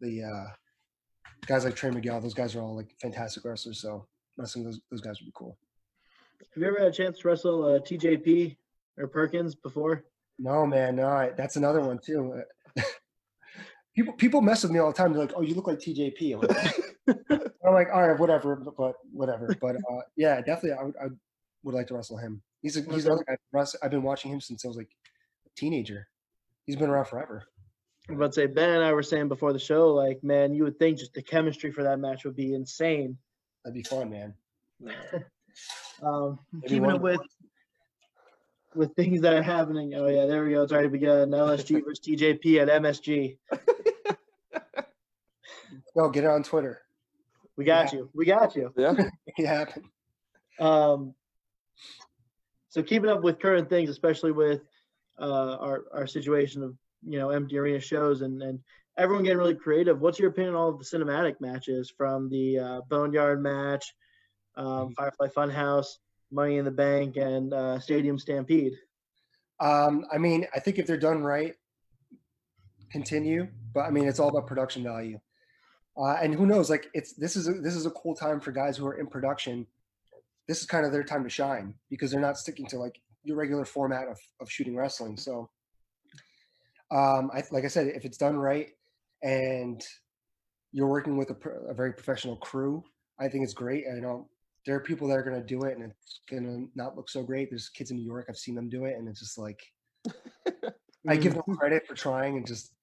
the uh, guys like Trey Miguel. Those guys are all like fantastic wrestlers. So wrestling those those guys would be cool. Have you ever had a chance to wrestle uh, TJP or Perkins before? No, man, no, I, that's another one too. [laughs] People people mess with me all the time. They're like, "Oh, you look like TJP." I'm like, [laughs] I'm like, "All right, whatever," but whatever. But uh, yeah, definitely, I would, I would like to wrestle him. He's a, he's another guy. I've been watching him since I was like a teenager. He's been around forever. I'm about to say Ben and I were saying before the show, like, man, you would think just the chemistry for that match would be insane. That'd be fun, man. [laughs] Um, Maybe keeping one- it with with things that are happening. Oh yeah, there we go. It's already begun. LSG [laughs] versus TJP at MSG. No, [laughs] get it on Twitter. We got you. We got you. Yeah. Make it happen. Um, so keeping up with current things, especially with uh, our our situation of you know empty arena shows and and everyone getting really creative. What's your opinion on all of the cinematic matches from the uh, Boneyard match, um, Firefly Funhouse, Money in the Bank, and uh, Stadium Stampede? Um, I mean, I think if they're done right, continue. But I mean, it's all about production value. Uh, and who knows? Like, it's this is a, this is a cool time for guys who are in production. This is kind of their time to shine because they're not sticking to like your regular format of, of shooting wrestling. So, um, I like I said, if it's done right and you're working with a, pro- a very professional crew, I think it's great. You know, there are people that are going to do it and it's going to not look so great. There's kids in New York, I've seen them do it, and it's just like [laughs] I give them credit for trying and just.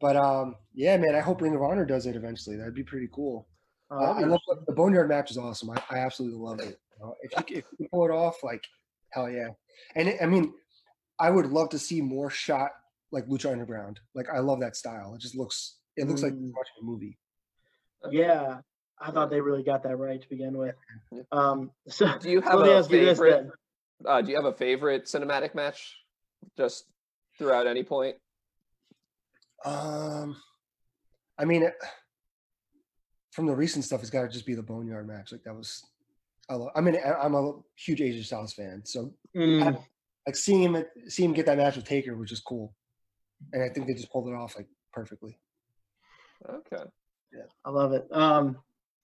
But um, yeah, man, I hope Ring of Honor does it eventually. That'd be pretty cool. Oh, Uh, I love the Boneyard match is awesome. I, I absolutely love it. Know, if you [laughs] if you pull it off, like hell yeah. And it, I mean, I would love to see more shot like Lucha Underground. Like I love that style. It just looks it looks like Mm. you're watching a movie. Yeah, I thought they really got that right to begin with. Um, [laughs] so Do you have let me a ask you this favorite? then. Uh, do you have a favorite cinematic match? Just throughout any point. Um, I mean, it, from the recent stuff, it's got to just be the Boneyard match. Like that was I, love, I mean, I- I'm a huge AJ Styles fan, so Mm, like seeing him at- seeing him get that match with Taker was just cool, and I think they just pulled it off like perfectly. Okay. Yeah, I love it. Um,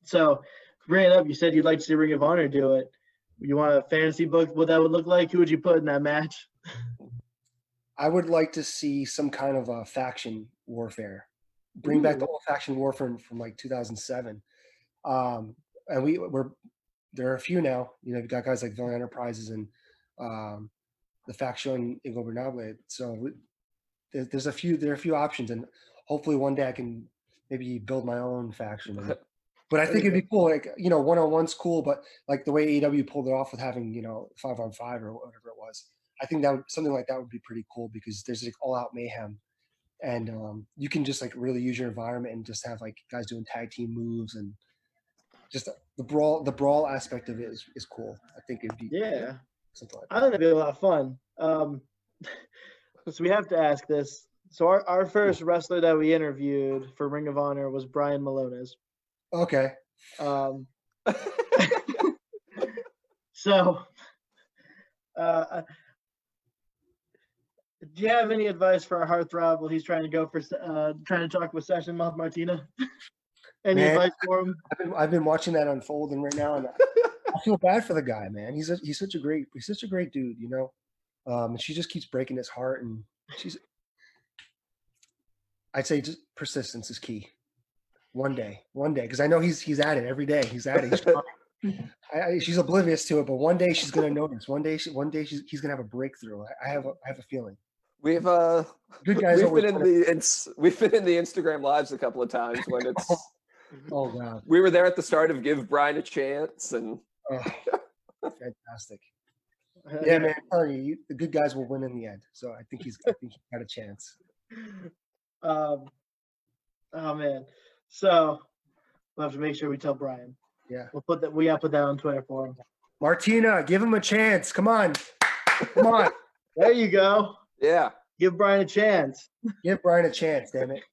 so bring it up. You said you'd like to see Ring of Honor do it. You want a fantasy book? What that would look like? Who would you put in that match? I would like to see some kind of a faction warfare. Bring back the old faction warfare from, from like 2007. Um, and we we're there are a few now. You know, you've got guys like Villain Enterprises and um, the faction Ingobernable. So we, there, there's a few there are a few options, and hopefully one day I can maybe build my own faction. [laughs] But I think it'd be cool. Like you know, one on one's cool, but like the way AEW pulled it off with having you know five on five or whatever it was. I think that would, something like that would be pretty cool because there's like all out mayhem, and um, you can just like really use your environment and just have like guys doing tag team moves and just the- brawl. The brawl aspect of it is, is cool. I think it'd be Yeah, something like I think it'd be a lot of fun. Um, [laughs] so we have to ask this. So our, our first wrestler that we interviewed for Ring of Honor was Brian Milonas. Okay. Um, [laughs] so, uh, do you have any advice for our heartthrob while he's trying to go for uh, trying to talk with Session Moth Martina? [laughs] any Man. advice for him? I've been, I've been watching that unfolding right now, and I feel bad for the guy, man. He's a, he's such a great he's such a great dude, you know. Um, and she just keeps breaking his heart, and she's. I'd say just persistence is key. One day, one day, because I know he's he's at it every day. He's at it. He's. [laughs] I, I, she's oblivious to it, but one day she's gonna notice. One day, she, one day she's, he's gonna have a breakthrough. I, I have a, I have a feeling. We've uh Good [laughs] guys we've been in the it's we've been in the Instagram lives a couple of times when [laughs] it's Oh god, we were there at the start of Give Brian a Chance and oh, fantastic. Yeah, [laughs] man, I'm telling you, you, the good guys will win in the end. So I think he's, I think he's got a chance. Um, oh man. So we'll have to make sure we tell Brian. Yeah. We'll put that. We gotta put that on Twitter for him. Martina, give him a chance. Come on, come on, [laughs] There you go. yeah. Give Brian a chance. give Brian a chance. Damn it. [laughs]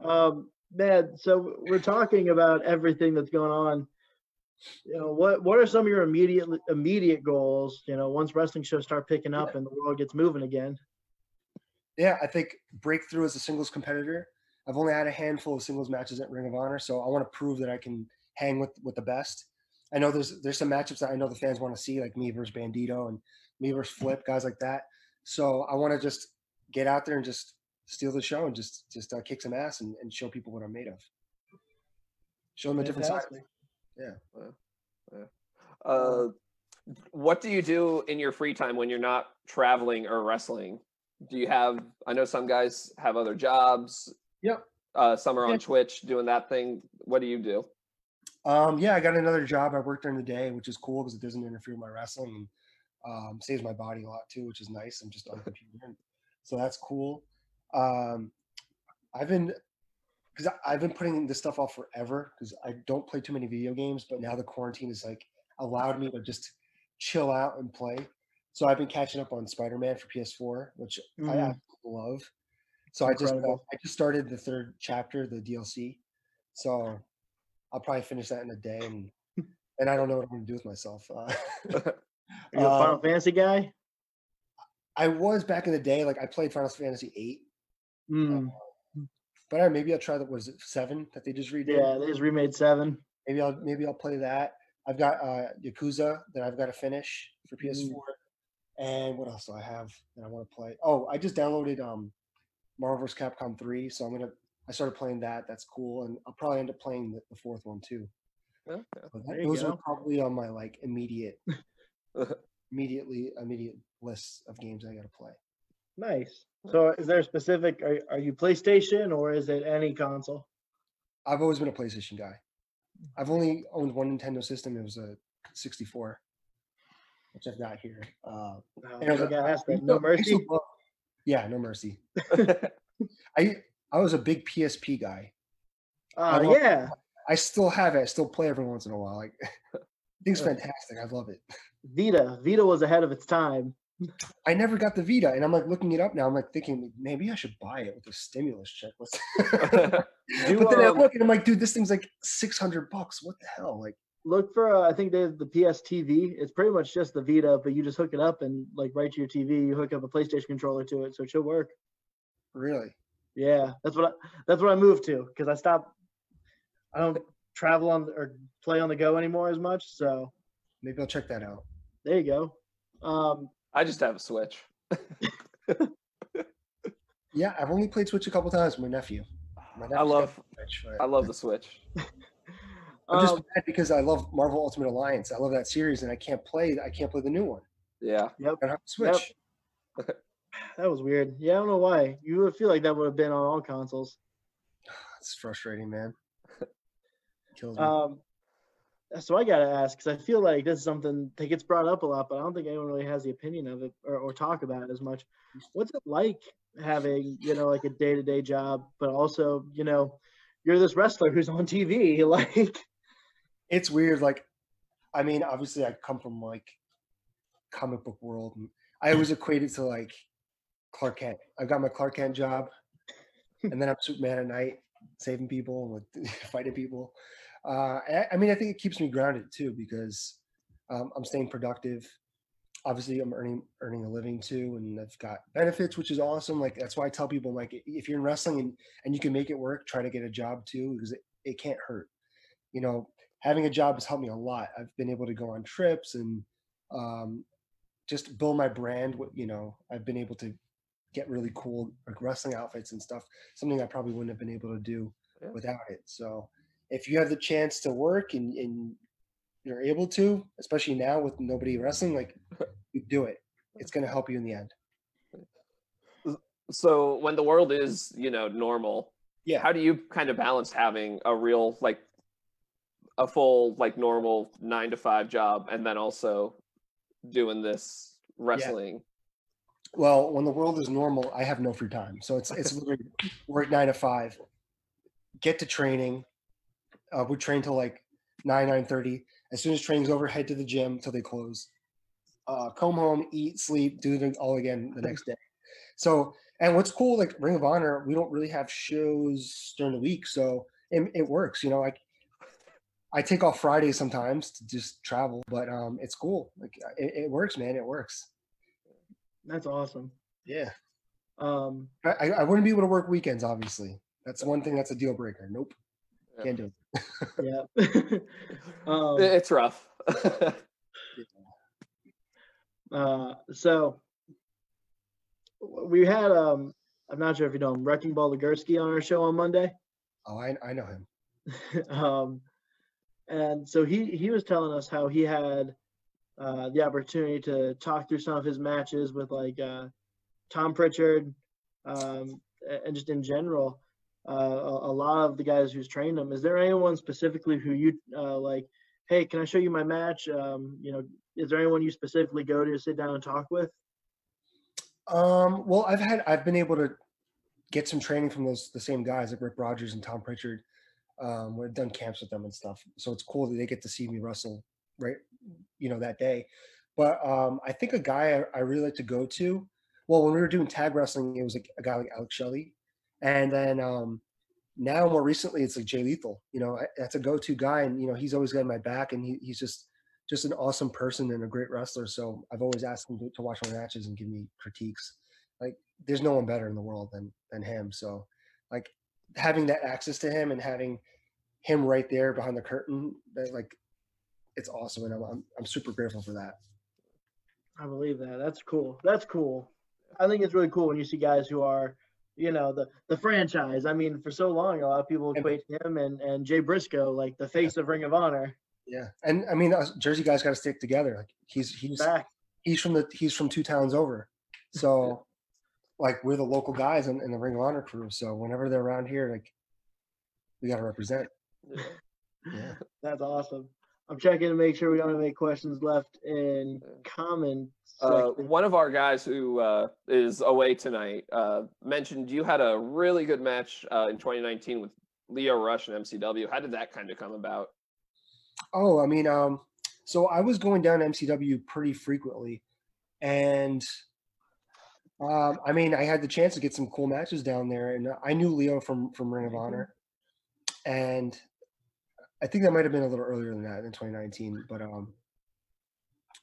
Um, man. So we're talking about everything that's going on. You know, what what are some of your immediate immediate goals? You know, once wrestling shows start picking up and the world gets moving again. Yeah, I think breakthrough as a singles competitor. I've only had a handful of singles matches at Ring of Honor, so I want to prove that I can hang with with the best. I know there's there's some matchups that I know the fans want to see, like me versus Bandito and me versus Flip, guys like that. So I want to just get out there and just steal the show and just just uh, kick some ass and, and show people what I'm made of. Show them a different side. Fantastic. Uh what do you do in your free time when you're not traveling or wrestling? Do you have I know some guys have other jobs. Yep. Uh some are on Yeah. Twitch doing that thing. What do you do? Um, yeah, I got another job. I work during the day, which is cool because it doesn't interfere with my wrestling and um, saves my body a lot too, which is nice. I'm just on the [laughs] computer, so that's cool. Um, I've been because I've been putting this stuff off forever because I don't play too many video games, but now the quarantine has like allowed me to just chill out and play. So I've been catching up on Spider-Man for PS4, which I Mhm. absolutely love. So I just uh, I just started the third chapter, the DLC. So I'll probably finish that in a day, and and I don't know what I'm going to do with myself. Uh, [laughs] Are you a Uh, Final Fantasy guy? I was back in the day, like I played Final Fantasy eight, Mm, but I, maybe I'll try that. Was it seven that they just redid? yeah, they just remade seven. Maybe I'll maybe I'll play that. I've got uh, Yakuza that I've got to finish for PS4, and what else do I have that I want to play? Oh, I just downloaded um, Marvel vs. Capcom three, so I'm gonna I started playing that. That's cool, and I'll probably end up playing the, the fourth one too. Okay. That- those are probably on my like immediate, [laughs] immediately immediate list of games I got to play. Nice. So is there a specific? Are, are you PlayStation or is it any console? I've always been a PlayStation guy. I've only owned one Nintendo system. It was a 64, which I've got here. Uh, Oh, and I was I like, gotta ask that. No mercy. yeah, no mercy. [laughs] I I was a big PSP guy. Oh love- yeah, I still have it. I still play every once in a while. Like, [laughs] thing's fantastic. I love it. Vita. Vita was ahead of its time. I never got the Vita, and I'm like looking it up now. I'm like thinking maybe I should buy it with a stimulus check. [laughs] [laughs] But then I um, look and I'm like, dude, this thing's like 600 bucks. What the hell? Like, look for uh, I think they have the PS TV. It's pretty much just the Vita, but you just hook it up and like right to your TV. You hook up a PlayStation controller to it, so it should work. Really? Yeah, that's what I, that's what I moved to because I stopped. I don't travel on or play on the go anymore as much. So Maybe I'll check that out. there you go. Um, I just have a Switch. [laughs] Yeah, I've only played Switch a couple times. with My nephew. My I love Switch, but I love the Switch. [laughs] I'm just um, mad because I love Marvel Ultimate Alliance. I love that series, and I can't play. I can't play the new one. Yeah. I don't have a Switch. [laughs] that was weird. Yeah, I don't know why. You would feel like that would have been on all consoles. [sighs] It's frustrating, man. Kills me. Um, so I gotta ask because I feel like this is something that gets brought up a lot, but I don't think anyone really has the opinion of it or, or talk about it as much. What's it like having you know like a day to day job, but also you know you're this wrestler who's on TV? [laughs] Like, it's weird. Like, I mean, obviously, I come from like comic book world, and I always equated to like Clark Kent. I got my Clark Kent job, and then I'm Superman at night, saving people and [laughs] fighting people. Uh, I, I mean, I think it keeps me grounded too because um, I'm staying productive. Obviously, I'm earning earning a living too, and I've got benefits, which is awesome. Like that's why I tell people, like, if you're in wrestling and, and you can make it work, try to get a job too because it, it can't hurt. You know, having a job has helped me a lot. I've been able to go on trips and um, just build my brand. You know, I've been able to get really cool like wrestling outfits and stuff. Something I probably wouldn't have been able to do Yeah. without it. So, if you have the chance to work and, and you're able to, especially now with nobody wrestling, like [laughs] you do it. It's going to help you in the end. So when the world is, you know, normal, Yeah. how do you kind of balance having a real like a full like normal 9 to 5 job and then also doing this wrestling? Well, when the world is normal, I have no free time. So it's it's [laughs] literally work nine to five, get to training. Uh, we train till like nine nine thirty. As soon as training's over, head to the gym till they close. Uh, come home, eat, sleep, do it all again the next day. So, and what's cool, like Ring of Honor, we don't really have shows during the week, so it, it works. You know, like I take off Fridays sometimes to just travel, but um, it's cool. Like it, it works, man. It works. that's awesome. Yeah. Um, I, I I wouldn't be able to work weekends, obviously. That's one thing that's a deal breaker. Nope. Yeah. Can't do it. yeah. [laughs] um, It's rough. Uh, so we had um, I'm not sure if you know him, Wrecking Ball Legursky on our show on Monday. Oh, I, I know him. [laughs] um, and so he he was telling us how he had uh, the opportunity to talk through some of his matches with like uh, Tom Prichard, um, and just in general, uh, a, lot of the guys who's trained him. Is there anyone specifically who you uh, like? Hey, can I show you my match? Um, you know, is there anyone you specifically go to sit down and talk with? Um, well, I've had I've been able to get some training from those the same guys like Rick Rogers and Tom Prichard. Um, we've done camps with them and stuff, so it's cool that they get to see me wrestle right, you know, that day. But um, I think a guy I, I really like to go to. Well, when we were doing tag wrestling, it was like a guy like Alex Shelley, and then um, now more recently it's like Jay Lethal. You know, that's a go-to guy, and you know he's always got my back, and he, he's just just an awesome person and a great wrestler. So I've always asked him to, to watch my matches and give me critiques. Like there's no one better in the world than than him. So like having that access to him and having him right there behind the curtain, that like it's awesome, and I'm I'm, I'm super grateful for that. I believe that. That's cool. That's cool. I think it's really cool when you see guys who are, you know, the the franchise. I mean, for so long, a lot of people equate him and and Jay Briscoe like the face of Ring of Honor. Yeah, and I mean us Jersey guys got to stick together. Like he's he's Back. he's from the he's from two towns over, so [laughs] like we're the local guys in, in the Ring of Honor crew. So whenever they're around here, like we got to represent. Yeah. Yeah. [laughs] That's awesome. I'm checking to make sure we don't have any questions left in Yeah. common. Uh, one of our guys who uh, is away tonight uh, mentioned you had a really good match uh, in 2019 with Leo Rush and MCW. How did that kind of come about? Oh, I mean, um, so I was going down to MCW pretty frequently, and um, I mean, I had the chance to get some cool matches down there, and I knew Leo from from Ring of Mhm. Honor, and I think that might have been a little earlier than that in 2019, but um,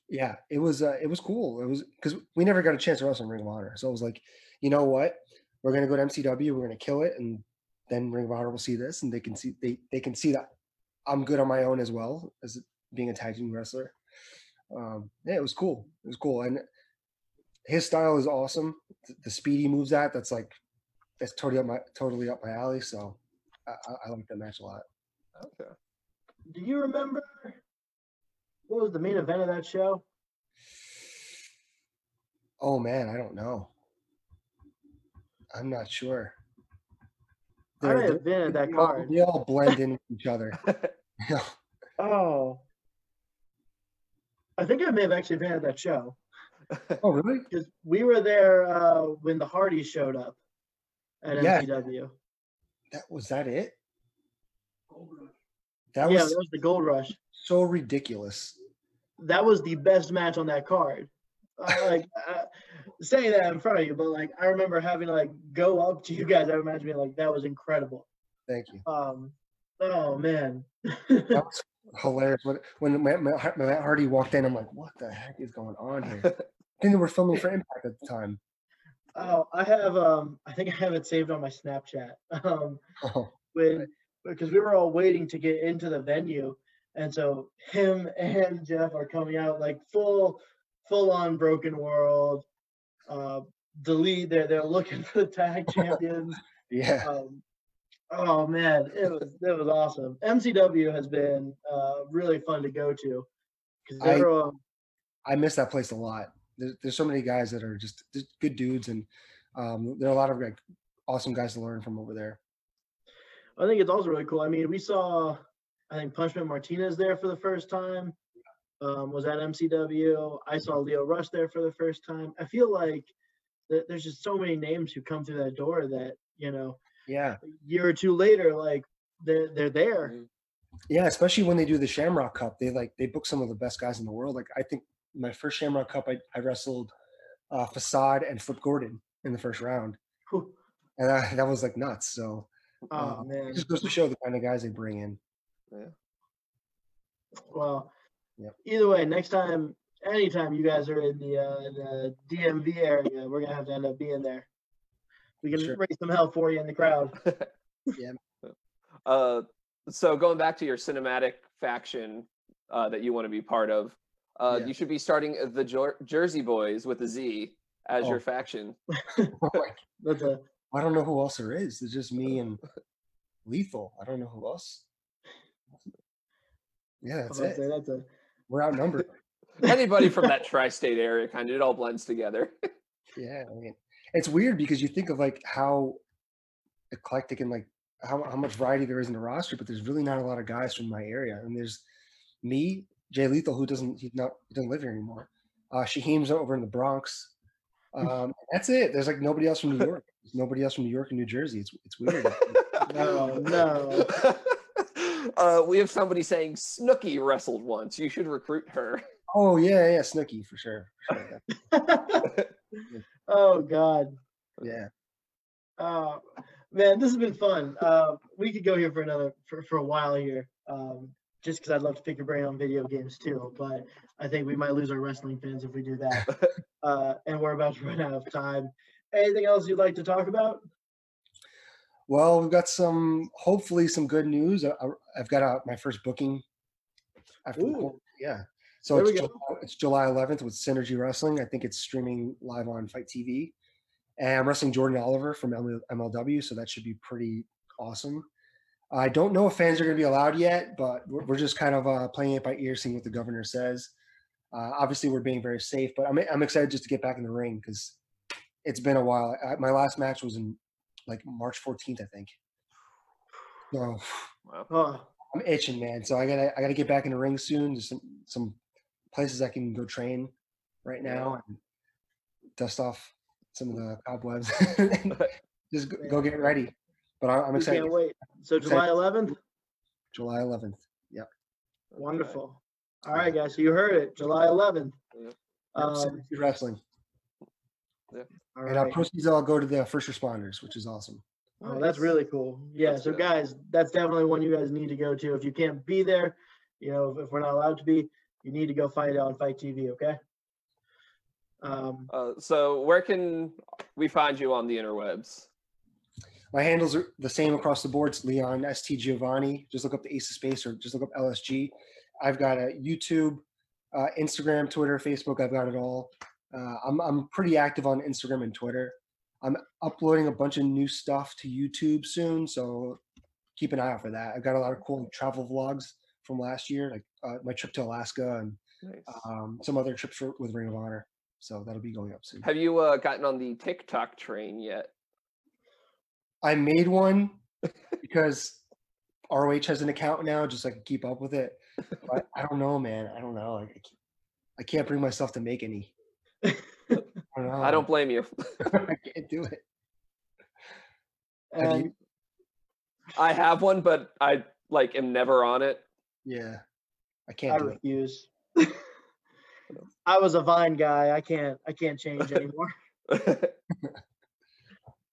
yeah, it was uh, it was cool. It was because we never got a chance to wrestle in Ring of Honor, so it was like, you know what, we're gonna go to MCW, we're gonna kill it, and then Ring of Honor will see this, and they can see they they can see that I'm good on my own as well as being a tag team wrestler. Um, yeah, it was cool. It was cool, and his style is awesome. The, the speed he moves at, that's like that's totally up my totally up my alley. So I, I, I like that match a lot. Okay. Do you remember what was the main event of that show? Oh man, I don't know. I'm not sure. I They're- might have been at that they all- card. They all blend in with each other. [laughs] Oh. I think I may have actually been at that show oh really? [laughs] because we were there uh, when the Hardys showed up at Yeah. MCW. That was that it? That yeah, was that was the Gold Rush. so ridiculous. That was the best match on that card. Uh, [laughs] like uh, saying that in front of you, but like I remember having to like go up to you guys. I imagine being like that was incredible. Thank you. Um, oh man. That [laughs] was hilarious. When when Matt, Matt Matt Hardy walked in, I'm like, what the heck is going on here? [laughs] I think they were filming for Impact at the time. Oh, I have um I think I have it saved on my Snapchat. Um Oh, when because we were all waiting to get into the venue and so him and Jeff are coming out like full full on broken world. Uh delete they're they're looking [laughs] for the tag [laughs] champions. yeah. Um oh man, it was it was awesome. MCW has been uh really fun to go to. Because I- everyone I miss that place a lot. There's, there's so many guys that are just, just good dudes, and um, there are a lot of like awesome guys to learn from over there. I think it's also really cool. I mean, we saw, I think Punishment Martinez there for the first time. Um, was at MCW. I saw Leo Rush there for the first time. I feel like th- there's just so many names who come through that door that you know, Yeah, a year or two later, like they're they're there. yeah. Especially when they do the Shamrock Cup, they like they book some of the best guys in the world. Like I think my first Shamrock Cup, I, I wrestled uh, Facade and Flip Gordon in the first round, Whew. and I, that was like nuts. So Oh um, man. it just goes to show the kind of guys they bring in. Yeah. Well, Yep. either way, next time, anytime you guys are in the uh, the DMV area, we're gonna have to end up being there. We can Sure. raise some hell for you in the crowd. [laughs] Yeah. Uh, so going back to your cinematic faction uh, that you want to be part of, uh, Yeah. you should be starting the Jer- Jersey Boys with a Z as Oh. your faction. [laughs] Like, That's a I don't know who else there is. It's just me and [laughs] Lethal. I don't know who else. Yeah, that's it. say, that's a We're outnumbered. [laughs] Anybody from that [laughs] tri-state area, kind of, it all blends together. Yeah, I mean, it's weird because you think of like how eclectic and like how, how much variety there is in the roster, but there's really not a lot of guys from my area. And there's me, Jay Lethal, who doesn't he's not he doesn't live here anymore. Uh, Shaheem's over in the Bronx. Um, that's it. There's like nobody else from New York. There's nobody else from New York and New Jersey. It's it's weird. [laughs] no, no. uh, we have somebody saying Snooki wrestled once. You should recruit her. oh yeah, yeah, Snooki for sure. For sure. [laughs] oh God. Yeah. Uh, man, this has been fun. Uh, we could go here for another for, for a while here. Um, just because I'd love to pick your brain on video games too, but I think we might lose our wrestling fans if we do that. [laughs] uh, and we're about to run out of time. Anything else you'd like to talk about? Well, we've got some, hopefully, some good news. I, I've got uh, my first booking. After Ooh. yeah, so it's. July, it's July 11th with Synergy Wrestling. I think it's streaming live on FITE TV, and I'm wrestling Jordan Oliver from MLW, so that should be pretty awesome. I don't know if fans are going to be allowed yet, but we're, we're just kind of uh, playing it by ear, seeing what the governor says. Uh, obviously, we're being very safe, but I'm I'm excited just to get back in the ring because it's been a while. I, my last match was in like March 14th, I think. So Wow. Oh, I'm itching, man. So I gotta I gotta get back in the ring soon. There's some some places I can go train right now and dust off some of the cobwebs. [laughs] just go, go get ready. But I, I'm excited. can't wait. So July 11th. July 11th. Yep. Wonderful. All right, guys. So you heard it. July 11th. Yep. Um, Synergy wrestling. all And uh, right. proceeds all go to the first responders, which is awesome. Oh, that's really cool. Yeah, That's so good. guys, that's definitely one you guys need to go to. If you can't be there, you know, if, if we're not allowed to be, you need to go find it on FITE TV, okay? Um, Uh, so where can we find you on the interwebs? My handles are the same across the board. It's Leon St Giovanni. Just look up the Ace of Space or just look up LSG. I've got a YouTube, uh, Instagram, Twitter, Facebook. I've got it all. Uh, I'm I'm pretty active on Instagram and Twitter. I'm uploading a bunch of new stuff to YouTube soon, so keep an eye out for that. I've got a lot of cool travel vlogs from last year, like uh, my trip to Alaska and Nice. um, some other trips for, with Ring of Honor. So that'll be going up soon. Have you uh, gotten on the TikTok train yet? I made one because ROH has an account now, just like keep up with it. But I don't know, man. I don't know. Like, I, I can't bring myself to make any. I don't. I don't blame you. [laughs] I can't do it. Have you? I have one, but I like am never on it. Yeah, I I can't do it. refuse. [laughs] I was a Vine guy. I can't, I can't change anymore. [laughs]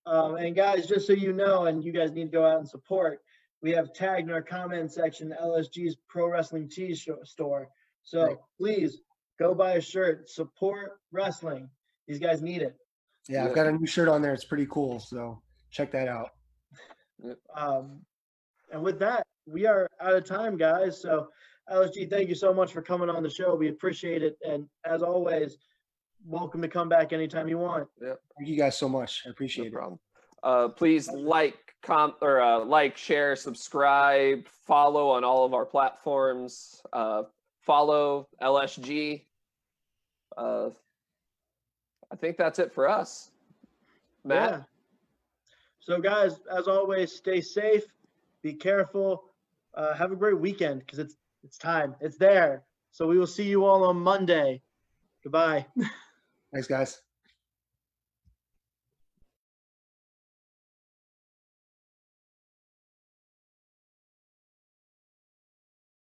Um, and guys, just so you know, and you guys need to go out and support, we have tagged in our comment section LSG's Pro Wrestling Tees store. So Right. please go buy a shirt, support wrestling. These guys need it. Yeah, Yeah. I've got a new shirt on there. It's pretty cool. So check that out. Um, and with that, we are out of time, guys. So LSG, thank you so much for coming on the show. We appreciate it. And as always, welcome to come back anytime you want. Yeah. Thank you guys so much. I No appreciate it. problem. Uh, please like, com, or uh, like, share, subscribe, follow on all of our platforms. Uh, follow LSG. Uh, I think that's it for us. Matt, Yeah. So, guys, as always, stay safe, be careful, uh, have a great weekend because it's it's time, it's there. So we will see you all on Monday. Goodbye. [laughs] Thanks, guys.